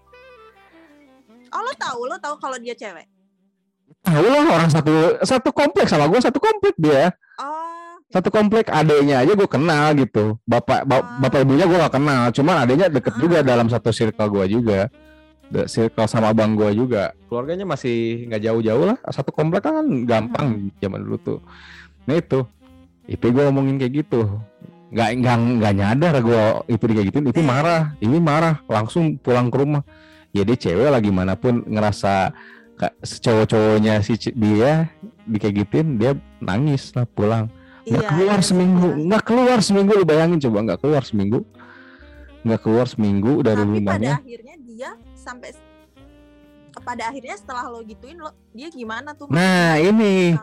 Oh lo tahu lo tahu kalau dia cewek. tahu lah orang satu satu kompleks sama gua satu komplek dia. Oh. satu komplek adanya aja gue kenal gitu. Bapak ba- Ah. bapak ibunya gue gak kenal cuman adanya deket juga dalam satu circle gue juga. The circle sama abang gue juga. Keluarganya masih nggak jauh-jauh lah. Satu komplek kan gampang zaman dulu tuh. Nah itu. IP gue ngomongin kayak gitu. Nggak nggak nggak nyadar gue IP kayak gitu IP Iya. marah. Ini marah. Langsung pulang ke rumah ya dia cewek lah gimana pun ngerasa cowok-cowoknya si dia di kayak gituin dia nangis lah pulang. Nggak Iya, keluar iya, seminggu iya. nggak keluar seminggu lu bayangin coba nggak keluar seminggu. Nggak keluar seminggu dari Tapi pada rumahnya. akhirnya dia sampai pada akhirnya setelah lo gituin lo dia gimana tuh? nah ini.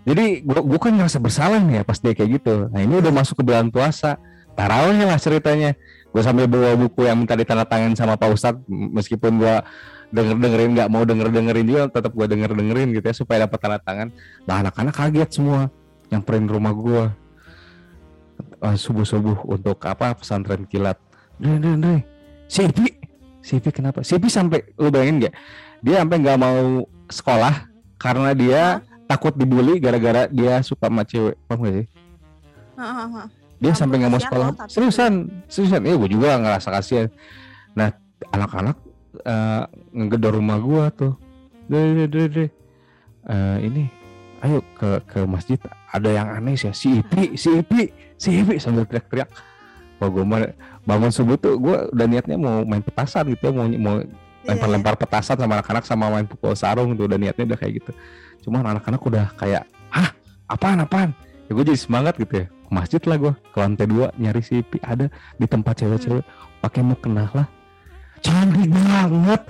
Jadi gua, gua kan ngerasa bersalah nih ya pas dia kayak gitu. Nah ini udah masuk ke bulan puasa tarawih lah ceritanya. Gue sambil bawa buku yang minta ditandatangan sama Pak Ustadz meskipun gua denger dengerin nggak mau denger dengerin juga tetap gua denger dengerin gitu ya supaya dapat tanda tangan. Nah anak-anak kaget semua nyamperin rumah gua. Subuh subuh untuk apa pesantren kilat. Dre, Dre, Dre. si Ipi si Ipi kenapa? Si Ipi sampai lu bayangin nggak? Dia sampai nggak mau sekolah karena dia takut dibully gara-gara dia suka sama cewek. Paham gak sih. Dia sampai nggak mau sekolah. lo, tapi- seriusan seriusan. Iya gue juga ngerasa kasihan. Nah anak-anak eh, ngegedor rumah gua tuh. Dre dre dre dre Eh, ini ayo ke ke masjid. Ada yang aneh sih si Ipi si Ipi si Ipi sambil teriak-teriak. Wah gue mah bangun subuh tuh gue udah niatnya mau main petasan gitu ya. Mau mau Iya, lempar-lempar petasan sama anak-anak sama main pukul sarung tuh udah niatnya udah kayak gitu. Cuma anak-anak udah kayak ah apaan apaan ya gue jadi semangat gitu ya ke masjid lah gue ke lantai dua nyari si Ipi ada di tempat cewek-cewek pakai mukena lah cantik banget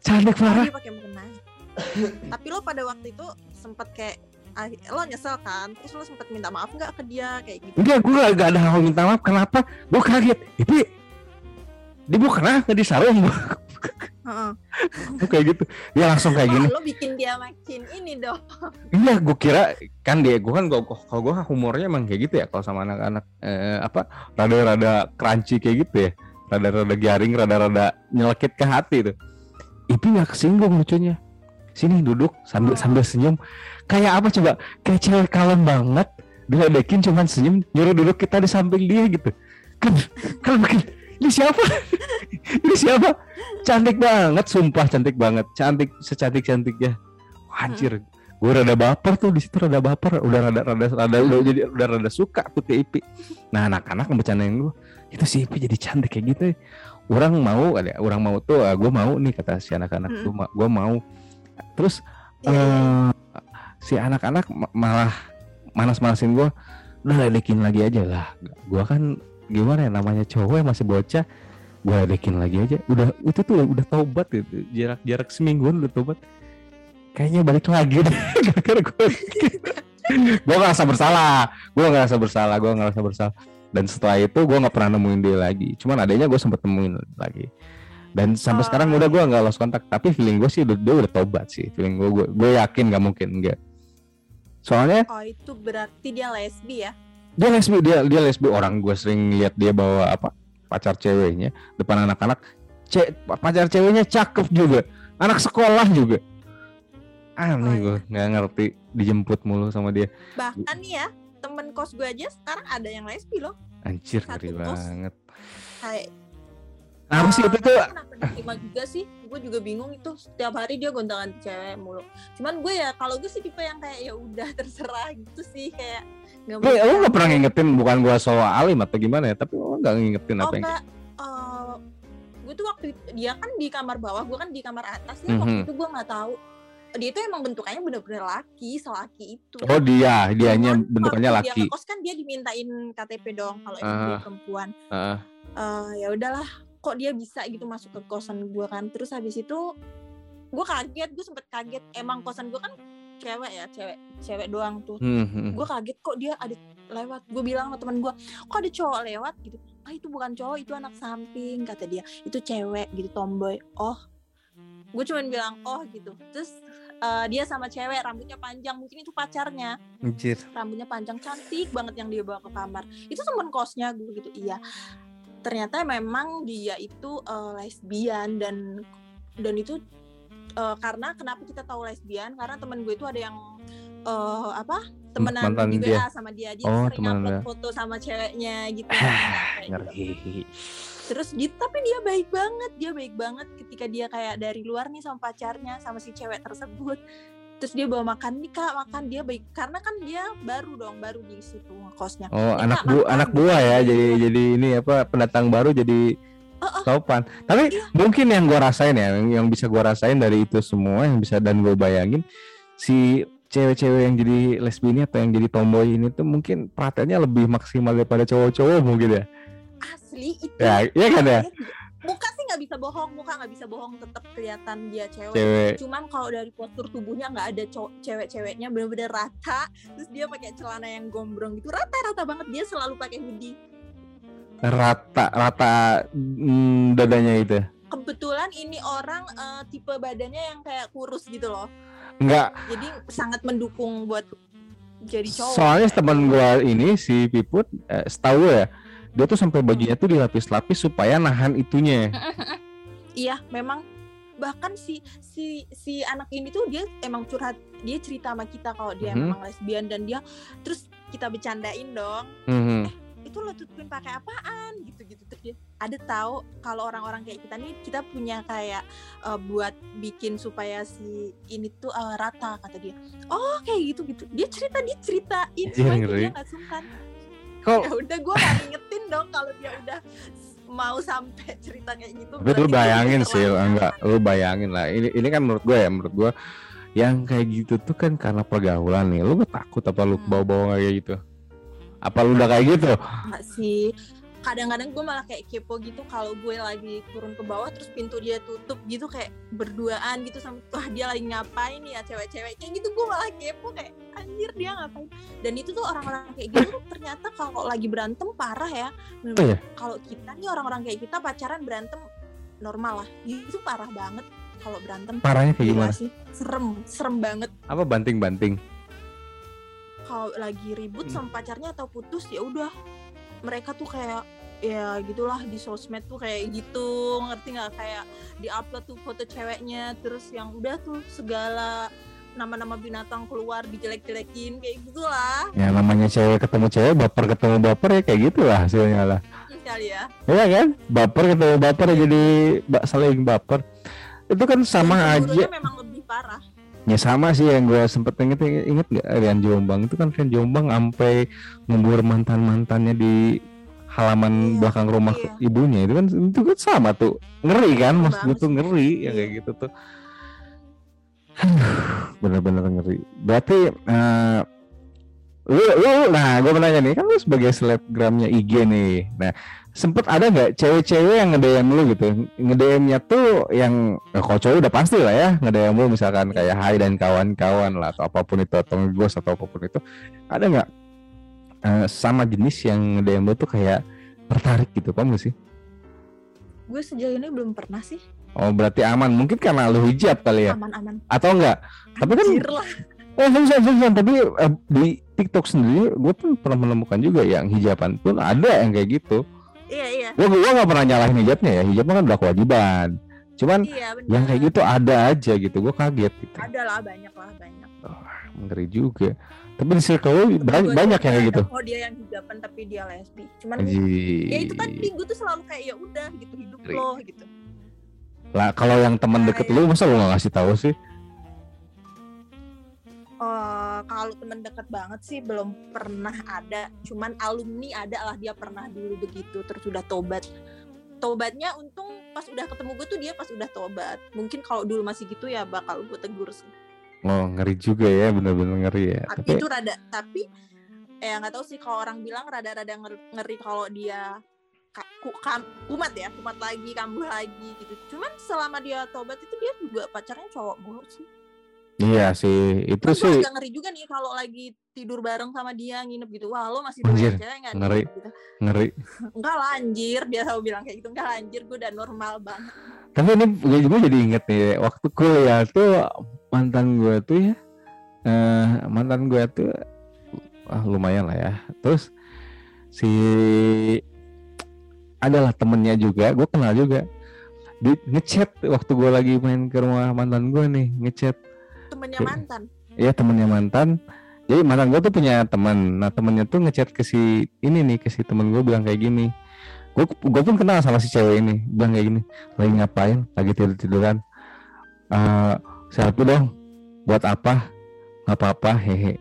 cantik iya. Parah pakai mukena. Tapi lo pada waktu itu sempet kayak ah, lo nyesel kan? Terus lo sempet minta maaf nggak ke dia kayak gitu? enggak gue gak, gak ada hal minta maaf kenapa gue kaget Ipi di mukena nggak di sarung? Heeh. Tuh kayak gitu. Dia langsung kayak gini. Wah, lo bikin dia makin ini dong. iya gue kira kan dia gue kan gua kalau gue humornya emang kayak gitu ya kalau sama anak-anak eh, apa rada-rada crunchy kayak gitu ya. Rada-rada garing rada-rada nyelekit ke hati tuh. Ipi nggak kesinggung lucunya. Sini duduk sambil Oh. sambil senyum. Kayak apa coba? Kayak cewek kalem banget diledekin cuman senyum nyuruh duduk kita di samping dia gitu. Kan kan makin ini siapa? Ini siapa? Cantik banget sumpah cantik banget. Cantik secantik cantiknya. Anjir. Gue rada baper tuh di situ rada baper. Udah rada rada rada udah jadi udah rada suka tuh ke Ipi. Nah anak-anak ngebecandain gue itu si Ipi jadi cantik kayak gitu orang mau ada orang mau tuh gue mau nih kata si anak-anak. Tuh gue mau. Terus Iya, iya, iya. eh si anak-anak ma- malah manas-manasin gue udah ledekin lagi aja lah. Gue kan gimana ya namanya cowok yang masih bocah gue ledekin lagi aja. Udah itu tuh udah tobat gitu jarak jarak semingguan udah tobat kayaknya balik lagi deh gara-gara gue gue ngerasa bersalah gue ngerasa bersalah gue ngerasa bersalah. Dan setelah itu gue nggak pernah nemuin dia lagi. Cuman adanya gue sempet temuin lagi. Dan sampai Oh, sekarang udah gue nggak lost kontak tapi feeling gue sih udah dia udah tobat sih. Feeling gue gue, yakin nggak mungkin enggak soalnya Oh itu berarti dia lesbi ya? Dia lesbi dia dia lesbi. Orang gue sering lihat dia bawa apa pacar ceweknya depan anak-anak. Ce pacar ceweknya cakep juga. Anak sekolah juga. Aneh Oh, gue nggak ngerti. Dijemput mulu sama dia. Bahkan nih ya temen kos gue aja sekarang ada yang lesbi loh. anjir ngeri kos. banget. Kayak apa sih itu? Tuh diterima juga sih? Gue juga bingung itu. Setiap hari dia gonta ganti cewek mulu. Cuman gue ya kalau gue sih tipe yang kayak ya udah terserah gitu sih. Kayak nggak Lu, lu gak pernah ngingetin bukan gua so alim atau gimana ya tapi lu gak ngingetin Oh apa yang enggak, eh, gue tuh waktu itu, dia kan di kamar bawah, gue kan di kamar atas ya. Waktu Mhm. itu gue nggak tahu dia itu emang bentukannya bener-bener laki, selaki itu. Oh dia, dianya Cuman bentukannya waktu laki. Dia ngekos kan dia dimintain KTP dong kalau emang dia perempuan. Heeh. Eh, ya udahlah, kok dia bisa gitu masuk ke kosan gue kan. Terus habis itu gue kaget, gue sempet kaget. Emang kosan gue kan cewek ya, cewek, cewek doang tuh. Hmm, hmm. Gue kaget kok dia ada lewat. Gue bilang sama temen gue, kok ada cowok lewat gitu. Ah itu bukan cowok, itu anak samping kata dia. Itu cewek gitu, tomboy. Oh, gue cuman bilang oh gitu. Terus eh, dia sama cewek rambutnya panjang, mungkin itu pacarnya Anjir. rambutnya panjang cantik banget yang dia bawa ke kamar itu temen kosnya gue gitu iya ternyata memang dia itu eh, lesbian dan dan itu eh, karena kenapa kita tahu lesbian karena temen gue itu ada yang eh, apa temenan Mantan di dia. WA sama dia dia Oh, sering upload dia. foto sama ceweknya gitu Ah, Kayak gitu. Ngeri. terus gitu tapi dia baik banget dia baik banget ketika dia kayak dari luar nih sama pacarnya sama si cewek tersebut terus dia bawa makan nih kak makan dia baik karena kan dia baru dong baru di situ ngekosnya Oh Nih, anak Kak, bu makan. anak buah ya jadi jadi ini apa pendatang baru jadi Oh, oh. topan. Tapi Iya. mungkin yang gua rasain ya, yang, bisa gua rasain dari itu semua yang bisa dan gue bayangin si cewek-cewek yang jadi lesbi ini atau yang jadi tomboy ini tuh mungkin perhatiannya lebih maksimal daripada cowok-cowok mungkin ya. asli itu Ya, iya kan ya? muka sih nggak bisa bohong muka nggak bisa bohong tetap kelihatan dia cewek, Cewek. cuman kalau dari postur tubuhnya nggak ada cewek-ceweknya bener-bener rata terus dia pakai celana yang gombrong gitu rata-rata banget dia selalu pakai hoodie Rata rata mm, dadanya itu. kebetulan ini orang eh, tipe badannya yang kayak kurus gitu loh Enggak, jadi sangat mendukung buat jadi cowok soalnya teman gua ini si Piput eh, setahu ya dia tuh sampai bajunya tuh dilapis-lapis supaya nahan itunya. iya memang bahkan si si si anak ini tuh dia emang curhat dia cerita sama kita kalau dia Mhm. memang lesbian dan dia terus kita bercandain dong Mhm. Itu lo tutupin pakai apaan gitu gitu terus dia ada tahu kalau orang-orang kayak kita nih kita punya kayak eh, buat bikin supaya si ini tuh eh, rata kata dia oh kayak gitu gitu dia cerita dia ceritain supaya ngeri. dia nggak sungkan Kok ya udah gue gak ngingetin dong kalau dia udah mau sampai cerita kayak gitu Tapi lu bayangin sih, enggak, lu bayangin lah. Ini ini kan menurut gue ya, menurut gue yang kayak gitu tuh kan karena pergaulan nih. Lu takut apa lu Hmm. bawa-bawa kayak gitu? Apa lu udah kayak gitu? Enggak sih kadang-kadang gue malah kayak kepo gitu kalau gue lagi turun ke bawah terus pintu dia tutup gitu kayak berduaan gitu sama wah dia lagi ngapain ya cewek-cewek kayak gitu gue malah kepo kayak anjir dia ngapain dan itu tuh orang-orang kayak gitu tuh ternyata kalau lagi berantem parah ya Oh, iya? kalau kita nih orang-orang kayak kita pacaran berantem normal lah itu parah banget kalau berantem Parahnya kayak Gila gimana? sih serem serem banget Apa banting-banting? Kalau lagi ribut Hmm. sama pacarnya atau putus ya udah mereka tuh kayak ya gitulah di sosmed tuh kayak gitu ngerti nggak kayak di upload tuh foto ceweknya terus yang udah tuh segala nama-nama binatang keluar dijelek-jelekin kayak gitulah Ya namanya cewek ketemu cewek, baper ketemu baper ya kayak gitulah hasilnya lah. kali ya Iya kan? Baper ketemu baper ya jadi ba- saling baper. Itu kan sama aja. memang lebih parah Ya sama sih yang gue sempet inget inget nggak? Rian Jombang itu kan Rian Jombang sampai ngubur mantan mantannya di halaman Iya, belakang rumah iya. ibunya. Itu kan itu kan sama tuh. Ngeri kan? Serem maksud gue banget tuh ngeri ya Iya. kayak gitu tuh. Bener-bener ngeri. Berarti eh, lu lu nah gue mau nanya nih. Kan lu sebagai selebgramnya IG nih. Nah sempet ada nggak cewek-cewek yang nge-DM lu gitu? nge-DM-nya tuh yang ya, kalau cowok udah pasti lah ya nge-DM lu misalkan kayak hai dan kawan-kawan lah atau apa pun itu atau ngegos atau apa pun itu. Ada nggak eh, sama jenis yang nge-DM lu tuh kayak tertarik gitu gak sih? Gue sejauh ini belum pernah sih. Oh berarti aman. Mungkin karena lu hijab kali ya? Aman-aman atau enggak tapi kan lah. Eh seriusan, seriusan. tapi eh, di TikTok sendiri gue pun pernah menemukan juga yang hijaban pun ada yang kayak gitu iya iya. Gue gue nggak pernah nyalahin hijabnya ya. Hijabnya kan udah kewajiban. Cuman iya yang kayak gitu ada aja gitu. Gue kaget gitu. Ada lah banyak lah banyak. Ngeri juga. Tapi di circle lu Temen banyak, banyak yang kayak gitu. kok dia yang hijaban tapi dia lesbi. Cuman Anjir. ya itu tadi gue tuh selalu kayak ya udah gitu hidup Ngeri. lo gitu. Lah kalau yang teman Nah, deket ya. lu masa lu gak ngasih tahu sih Eh, kalau teman dekat banget sih belum pernah ada. Cuman alumni ada lah dia pernah dulu begitu terus udah tobat. Tobatnya untung pas udah ketemu gue tuh dia pas udah tobat. Mungkin kalau dulu masih gitu ya bakal gue tegur sih. Oh ngeri juga ya bener-bener ngeri ya. Tapi tapi itu rada tapi eh nggak tahu sih kalau orang bilang rada-rada ngeri, kalau dia kam- kumat ya kumat lagi kambuh lagi gitu. Cuman selama dia tobat itu dia juga pacarnya cowok mulu sih iya sih itu Terus sih agak ngeri juga nih kalau lagi tidur bareng sama dia nginep gitu. Wah lo masih Anjir, cewek nggak nih? ngeri. Gitu. ngeri Enggak lah anjir. Dia selalu bilang kayak gitu. Enggak lah anjir. Gue udah normal banget. Tapi ini gue gue jadi inget nih waktu kuliah tuh mantan gue tuh ya eh mantan gue tuh ah, lumayan lah ya. Terus si adalah temennya juga, gue kenal juga. Di ngechat waktu gue lagi main ke rumah mantan gue nih ngechat. Temennya Iya. mantan. Iya temennya mantan. Jadi mantan gue tuh punya teman. Nah temennya tuh ngechat ke si ini nih ke si temen gue bilang kayak gini. Gue gue pun kenal sama si cewek ini. Bilang kayak gini. Lagi ngapain? Lagi tidur tiduran. Eh selfie dong. Buat apa? Gak apa-apa. Hehe.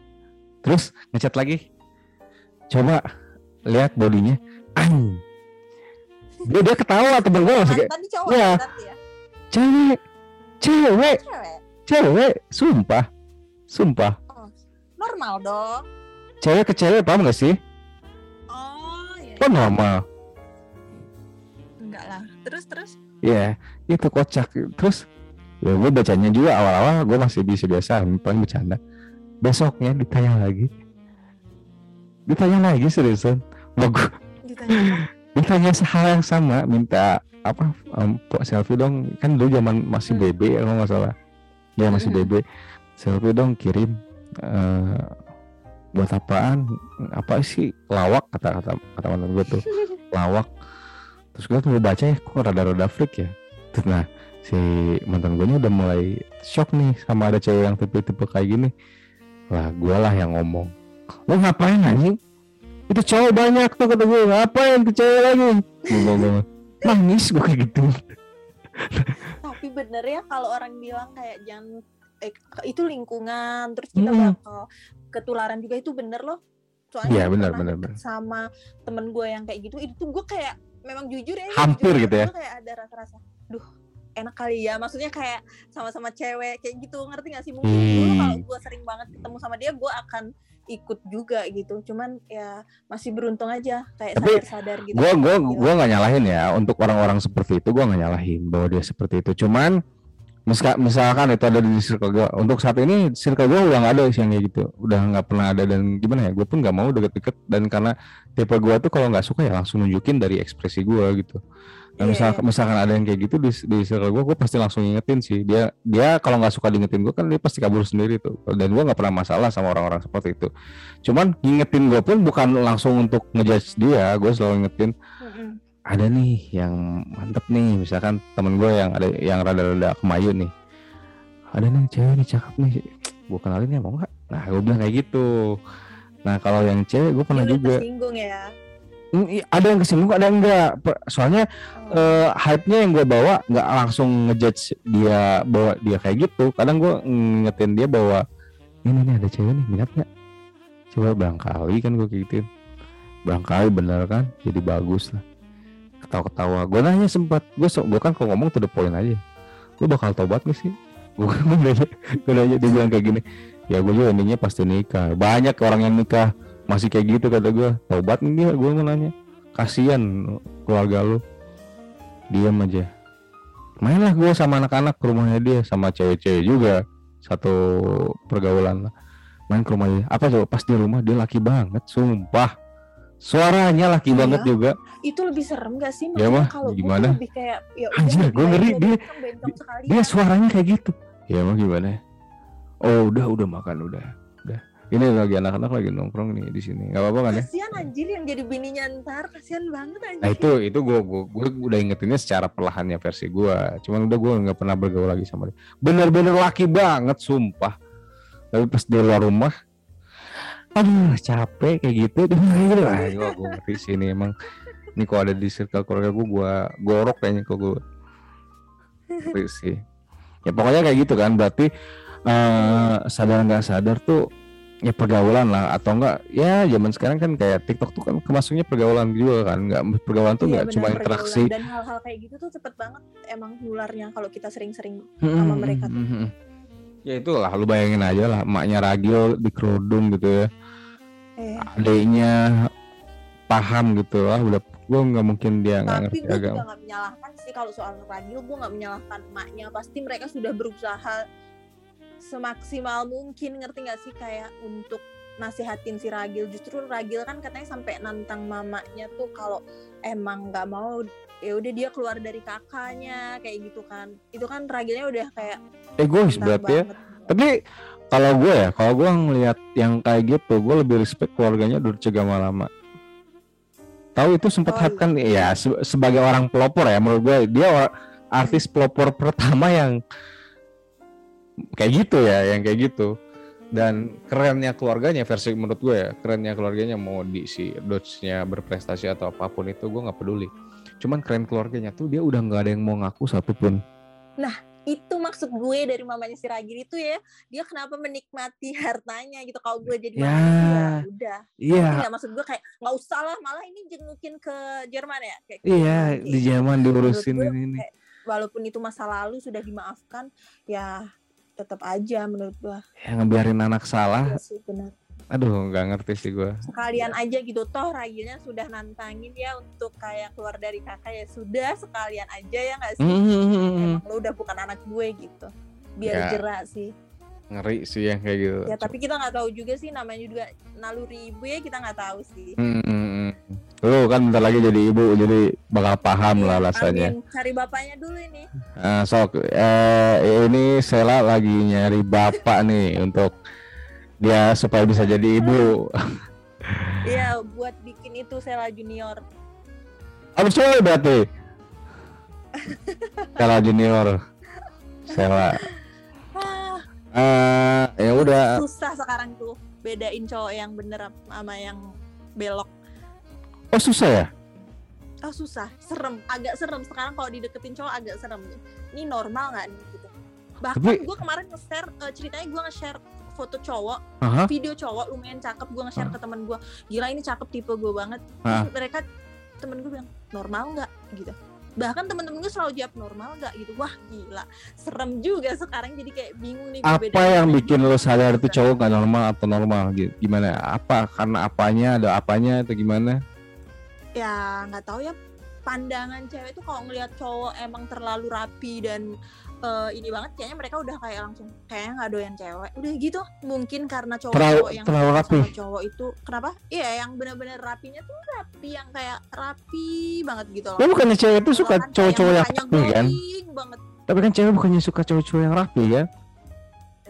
Terus ngechat lagi. Coba lihat bodinya. Ang. Dia dia ketawa temen gue kayak cowok Iya. ya. cewek, cewek, Cewek. Cewek. Sumpah, sumpah. Normal dong. Cewek ke cewek paham gak sih? Oh iya. Kan normal. Enggak lah. Terus terus. Iya, itu kocak. Terus ya gue bacanya juga awal-awal gue masih bisa biasa, paling bercanda. Besoknya ditanya lagi. Ditanya lagi seriusan. Mau gue Ditanya ditanya hal yang sama, minta apa? Um, selfie dong. Kan dulu zaman masih Hmm. BB kalau nggak salah. Ya masih. BB. Selfie dong kirim. eh, buat apaan? Apa sih lawak kata kata kata mantan gue tuh lawak. Terus gue tuh baca ya, kok rada-rada freak ya. Terus nah si mantan gue udah mulai shock nih sama ada cewek yang tipe-tipe kayak gini. Lah gue lah yang ngomong. Lo ngapain anjing? Itu cowok banyak tuh kata gue. Ngapain ke cewek lagi? Gue ngomong. Nangis gue kayak gitu. Tapi bener ya kalau orang bilang kayak jangan eh, itu lingkungan terus kita Hmm. bakal ketularan juga itu bener loh. Soalnya gue bener, bener, bener. sama temen gue yang kayak gitu itu gue kayak memang jujur ya Hampir jujur gitu ya? kayak ada rasa-rasa duh enak kali ya maksudnya kayak sama-sama cewek kayak gitu ngerti gak sih mungkin dulu Hmm. kalau gue sering banget ketemu sama dia gue akan ikut juga gitu. Cuman ya masih beruntung aja kayak sadar-sadar gitu. gue gue Gila. gue nggak nyalahin ya untuk orang-orang seperti itu gue nggak nyalahin bahwa dia seperti itu. Cuman misalkan itu ada di circle gue untuk saat ini circle gue udah nggak ada sih yang kayak gitu. Udah nggak pernah ada dan gimana ya gue pun nggak mau deket-deket. Dan karena tipe gue tuh kalau nggak suka ya langsung nunjukin dari ekspresi gue gitu. Dan Iya, misalkan, iya. misalkan ada yang kayak gitu di, di circle gue gue pasti langsung ingetin sih. Dia dia kalau nggak suka diingetin gue kan dia pasti kabur sendiri tuh. Dan gue nggak pernah masalah sama orang-orang seperti itu. Cuman ngingetin gue pun bukan langsung untuk ngejudge dia gue selalu ingetin. Ada nih yang mantep nih misalkan temen gue yang ada yang rada-rada kemayu nih. Ada nih cewek nih cakep nih. Gue kenalin ya mau nggak? Nah gue bilang kayak gitu. Nah kalau yang cewek gue pernah udah juga. tersinggung ya? Mm, i- ada yang kesinggung ada yang enggak soalnya Oh. eh, hype-nya yang gue bawa nggak langsung ngejudge dia bawa dia kayak gitu. Kadang gue ngingetin dia bahwa ini nih ada cewek nih minat nggak? Coba barangkali kan gue kayak gituin. Barangkali bener kan? Jadi bagus lah ketawa-ketawa. Gue nanya sempat gue so, gue kan kalau ngomong to the point aja. Lu bakal tobat gak sih? Gue nanya gue nanya dia bilang kayak gini. Ya gue juga intinya pasti nikah. Banyak orang yang nikah masih kayak gitu kata gue tobat nih gue mau nanya. Kasihan keluarga lu. Diam aja. Mainlah gue sama anak-anak ke rumahnya dia sama cewek-cewek juga. Satu pergaulan lah. Main ke rumahnya apa coba? Pas di rumah dia laki banget sumpah suaranya laki Iya. banget juga itu lebih serem gak sih Ya, Maksudnya mah, kalau gimana? lebih kayak ya Anjir, baik ngeri, dia- sekalian. dia suaranya kayak gitu ya emang gimana oh udah udah makan udah udah ini lagi anak-anak lagi nongkrong nih di sini nggak apa-apa kan ya kasihan anjir yang jadi bininya ntar kasihan banget anjir Nah itu itu gue gue gue udah ingetinnya secara perlahannya versi gue. Cuman udah gue nggak pernah bergaul lagi sama dia. Bener-bener laki banget sumpah. Tapi pas di luar rumah, aduh capek kayak gitu. Gitu lah. Gue gue ngerti sih ini emang. Ini kok ada di circle keluarga gue, gue gorok kayaknya kok gue. Ngerti sih. Ya pokoknya kayak gitu kan. Berarti eh sadar nggak sadar tuh ya pergaulan lah atau enggak ya zaman sekarang kan kayak TikTok tuh kan kemasuknya pergaulan juga kan nggak pergaulan tuh Iya, nggak benar, cuma interaksi dan hal-hal kayak gitu tuh cepet banget emang nularnya kalau kita sering-sering sama mereka tuh. ya itulah lu bayangin aja lah emaknya ragil di kerudung gitu ya eh, adiknya paham gitu lah udah gua nggak mungkin dia nggak tapi ngerti gue juga nggak menyalahkan sih kalau soal ragil gue nggak menyalahkan emaknya. Pasti mereka sudah berusaha semaksimal mungkin ngerti nggak sih? Kayak untuk nasihatin si Ragil. Justru Ragil kan katanya sampai nantang mamanya tuh kalau emang nggak mau ya udah dia keluar dari kakaknya kayak gitu kan. Itu kan Ragilnya udah kayak egois berarti ya. banget. Tapi kalau gue ya kalau gue ngelihat yang kayak gitu gue lebih respect keluarganya Durce Gamalama tahu itu sempat Oh, hype kan ya se- sebagai orang pelopor ya menurut gue dia artis pelopor pertama yang kayak gitu ya yang kayak gitu. Dan kerennya keluarganya versi menurut gue ya kerennya keluarganya mau di si Dodge-nya berprestasi atau apa pun itu gue nggak peduli. Cuman keren keluarganya tuh dia udah nggak ada yang mau ngaku satupun itu maksud gue dari mamanya si Ragil itu ya dia kenapa menikmati hartanya gitu. Kalau gue jadi Ya. mamanya ya udah. Iya. Nggak maksud gue kayak nggak usah lah malah ini jengukin ke Jerman ya kayak iya gitu. di zaman diurusin Menurut gue ini. kayak walaupun itu masa lalu sudah dimaafkan ya tetap aja menurut gue. Yang ngebiarin anak salah. Iya sih benar aduh nggak ngerti sih gue sekalian aja gitu. Toh Ragilnya sudah nantangin ya untuk kayak keluar dari kakak ya sudah sekalian aja ya nggak sih? Hmm, emang lo udah bukan anak gue gitu. Biar Ya. jerak sih. Ngeri sih yang kayak gitu. Ya tapi kita nggak tahu juga sih namanya juga naluri ibu ya kita nggak tahu sih. Hmm, hmm, hmm. lu kan bentar lagi jadi ibu jadi bakal paham lah Iya, alasannya. amin. cari bapaknya dulu ini. Nah, sok eh, ini Sela lagi nyari bapak nih untuk dia supaya bisa jadi ibu. Iya buat bikin itu Sela Junior. Harus cewek berarti? Sela junior. Sela. Eh ya udah. Susah sekarang tuh bedain cowok yang bener sama yang belok. Oh susah ya? Oh susah. Serem. Agak serem. Sekarang kalau dideketin cowok agak serem. Ini normal nggak nih gitu? Bahkan Tapi- gue kemarin nge-share eh, ceritanya gue nge-share foto cowok Aha. video cowok lumayan cakep gue nge-share Hah? ke temen gue gila ini cakep tipe gue banget. Hah? Terus mereka temen gue bilang normal nggak? Gitu. Bahkan temen-temen gue selalu jawab normal nggak? Gitu. Wah gila. Serem juga sekarang jadi kayak bingung nih apa bedain yang bikin lo sadar itu cowok gak normal atau normal? Gitu gimana? Apa? Karena apanya? Ada apanya? Atau gimana? Ya nggak tahu ya. Pandangan cewek tuh kalau ngelihat cowok emang terlalu rapi dan uh, ini banget kayaknya mereka udah kayak langsung kayaknya nggak doyan cewek udah gitu mungkin karena cowok-cowok yang terlalu rapi. sama cowok itu kenapa iya yang benar-benar rapinya tuh rapi yang kayak rapi banget gitu loh Ya bukannya cewek tuh suka kan kayak cowok-cowok yang mukanya rapi kan? banget Tapi kan cewek bukannya suka cowok-cowok yang rapi? Ya,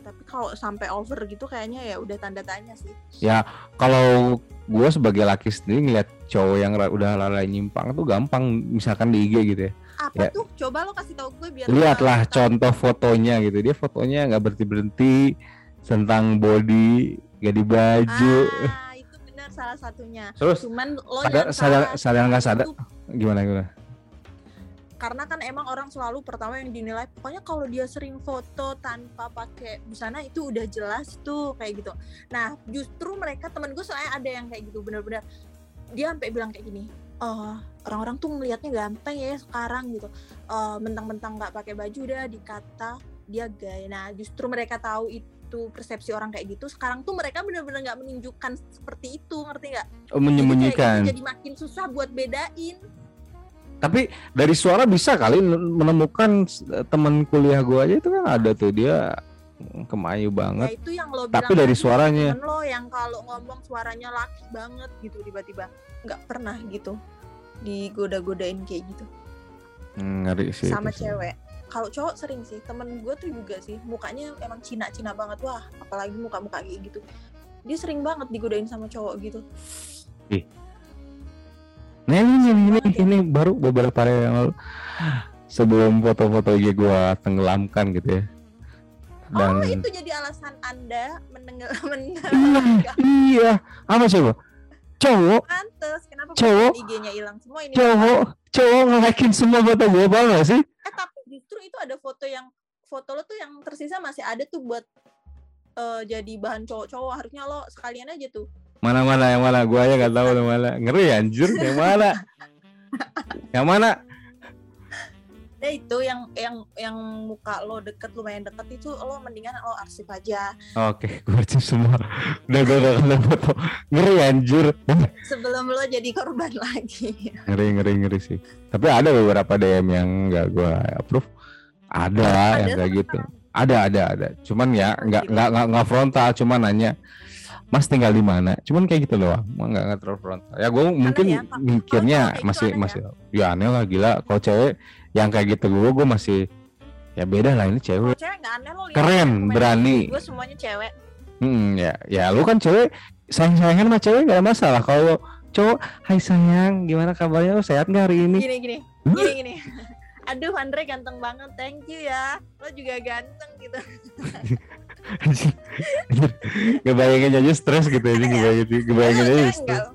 tapi kalau sampai over gitu kayaknya ya udah tanda tanya sih Ya kalau gue sebagai laki sendiri ngeliat cowok yang udah lalai nyimpang tuh gampang misalkan di IG gitu ya. Apa Ya. tuh coba lo kasih tahu gue biar Lihatlah contoh fotonya gitu. Dia fotonya nggak berhenti berhenti tentang body, ganti baju. ah itu benar salah satunya Terus cuman lo sadar jangan sadar salah. sadar nggak sadar Itu gimana gimana? karena kan emang orang selalu pertama yang dinilai pokoknya kalau dia sering foto tanpa pakai busana itu udah jelas tuh kayak gitu nah justru mereka temen gue soalnya ada yang kayak gitu bener-bener dia sampai bilang kayak gini oh orang-orang tuh ngelihatnya ganteng ya sekarang gitu. Eh, mentang-mentang nggak pakai baju udah dikata dia gay. Nah justru mereka tahu itu persepsi orang kayak gitu sekarang tuh mereka bener-bener nggak menunjukkan seperti itu ngerti nggak? Oh, Jadi menyembunyikan. gitu jadi makin susah buat bedain. Tapi dari suara bisa kali menemukan teman kuliah gua aja itu kan ada tuh dia kemayu ya banget. itu yang lo Tapi dari suaranya. lo yang kalau ngomong suaranya laki banget gitu tiba-tiba nggak pernah gitu digoda-godain kayak gitu Hmm, Ngeri sih. sama cewek kalau cowok sering sih temen gue tuh juga sih mukanya emang cina-cina banget wah apalagi muka-muka kayak gitu dia sering banget digodain sama cowok gitu Nah ini, ini, ini, ini baru beberapa hari yang lalu sebelum foto-foto IG gua tenggelamkan gitu ya. Dan oh itu jadi alasan anda mendengar iya, mendengar iya, apa coba? Cowok, pantes kenapa Cowok. IG-nya hilang semua ini cowok, cowok nge-like semua foto gua apa gak sih? eh tapi justru itu ada foto yang foto lo tuh yang tersisa masih ada tuh buat eh, jadi bahan cowok-cowok harusnya lo sekalian aja tuh Mana mana yang mana? Gua aja nggak tahu yang mana. Ngeri anjir, yang mana? yang mana? Ya itu yang yang yang muka lo deket lumayan deket itu lo mendingan lo arsip aja Oke, gua archive semua. Udah gua udah ada foto. Ngeri anjir. sebelum lo jadi korban lagi ngeri ngeri ngeri sih. Tapi ada beberapa DM yang nggak gua approve. Ada, yang kayak gitu. Ada ada ada. Cuman ya nggak nggak nggak nggak frontal, cuman nanya Mas tinggal di mana? Cuman kayak gitu Emang nggak nggak terlalu frontal. Ya gue mungkin ya, mikirnya masih aneh masih ya aneh lah gila. Kalau cewek yang kayak gitu gue gue masih ya beda lah ini cewek. cewek aneh lo Keren, berani. gue semuanya cewek Hmm, ya ya lu kan cewek sayang sayangan sama cewek nggak ada masalah. Kalau cowok, Hai sayang, gimana kabarnya? Lu sehat nggak hari ini? gini gini gini gini aduh Andre ganteng banget thank you ya lo juga ganteng gitu. Ngebayangin aja stres gitu aja ngebayangin, ngebayangin Lo aja stres.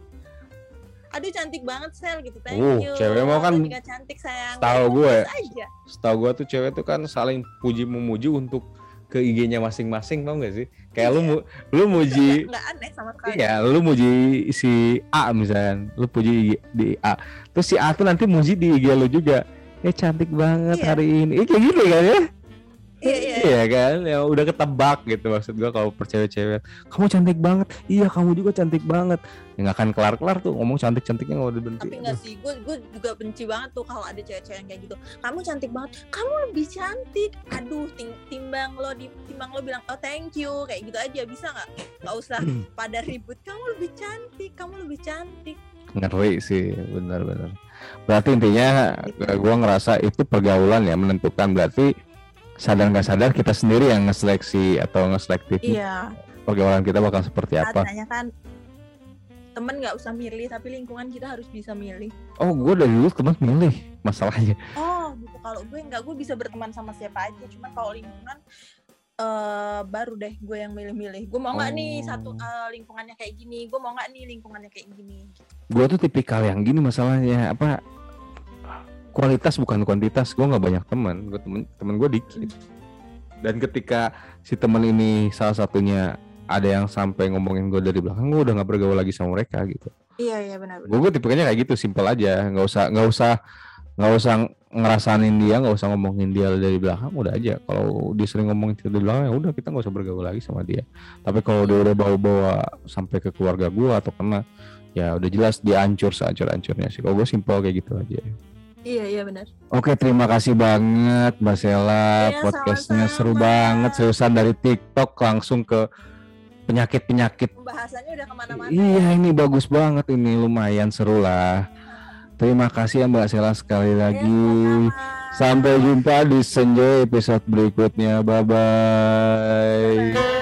Aduh cantik banget sel gitu thank Uh, you cewek mau kan juga cantik sayang Kayak gue. aja Setahu gua tuh cewek tuh kan saling puji memuji untuk ke IG-nya masing-masing tau gak sih? Kayak lu Iya. mu- lu muji nggak aneh sama sekali Iya, lu muji si A misalnya, lu puji IG di A. Terus si A tuh nanti muji di IG lu juga. Eh cantik banget Iya. hari ini. Eh, kayak gitu kan ya? Iya iya Iya. Kan, ya udah ketebak gitu maksud gua kalau percewek-cewek. Kamu cantik banget, iya kamu juga cantik banget. Ya nggak akan kelar-kelar tuh ngomong cantik-cantiknya nggak udah berhenti. tapi enggak sih gue gue juga benci banget tuh kalau ada cewek-cewek yang kayak gitu. Kamu cantik banget kamu lebih cantik. Aduh ting- timbang lo di timbang lo bilang oh thank you kayak gitu aja. Bisa nggak? Nggak usah pada ribut. Kamu lebih cantik kamu lebih cantik. Ngeri sih, benar-benar. Berarti intinya gua ngerasa itu pergaulan ya menentukan. Berarti sadar nggak sadar kita sendiri yang ngeseleksi atau ngeselektif iya pergaulan kita bakal seperti apa. katanya kan temen nggak usah milih tapi lingkungan kita harus bisa milih Oh, gue dari dulu teman milih masalahnya. oh gitu kalau gue nggak gue bisa berteman sama siapa aja cuman kalau lingkungan eh baru deh gue yang milih-milih gue mau nggak nih Oh. satu eh, lingkungannya kayak gini gue mau nggak nih lingkungannya kayak gini Gue tuh tipikal yang gini masalahnya apa? Kualitas bukan kuantitas. Gue nggak banyak teman. Gue temen temen gue dikit. Dan ketika si teman ini salah satunya ada yang sampai ngomongin gue dari belakang, gue udah nggak bergaul lagi sama mereka gitu. iya iya benar gue gue tipenya kayak gitu simpel aja nggak usah nggak usah nggak usah ngerasain dia nggak usah ngomongin dia dari belakang udah aja kalau dia sering ngomongin kita dari belakang ya udah kita nggak usah bergaul lagi sama dia tapi kalau dia udah bawa-bawa sampai ke keluarga gue atau kena ya udah jelas dia hancur sehancur hancurnya sih kalau gue simpel kayak gitu aja Iya iya benar. Oke, terima kasih banget Mbak Sela. Iya, Podcastnya seru banget, seriusan dari TikTok langsung ke penyakit-penyakit. Pembahasannya udah ke mana-mana. Iya, ini bagus banget ini, lumayan seru lah. Terima kasih ya Mbak Sela sekali Iya, lagi. sama-sama. Sampai jumpa di Senja episode berikutnya. Bye bye. Bye.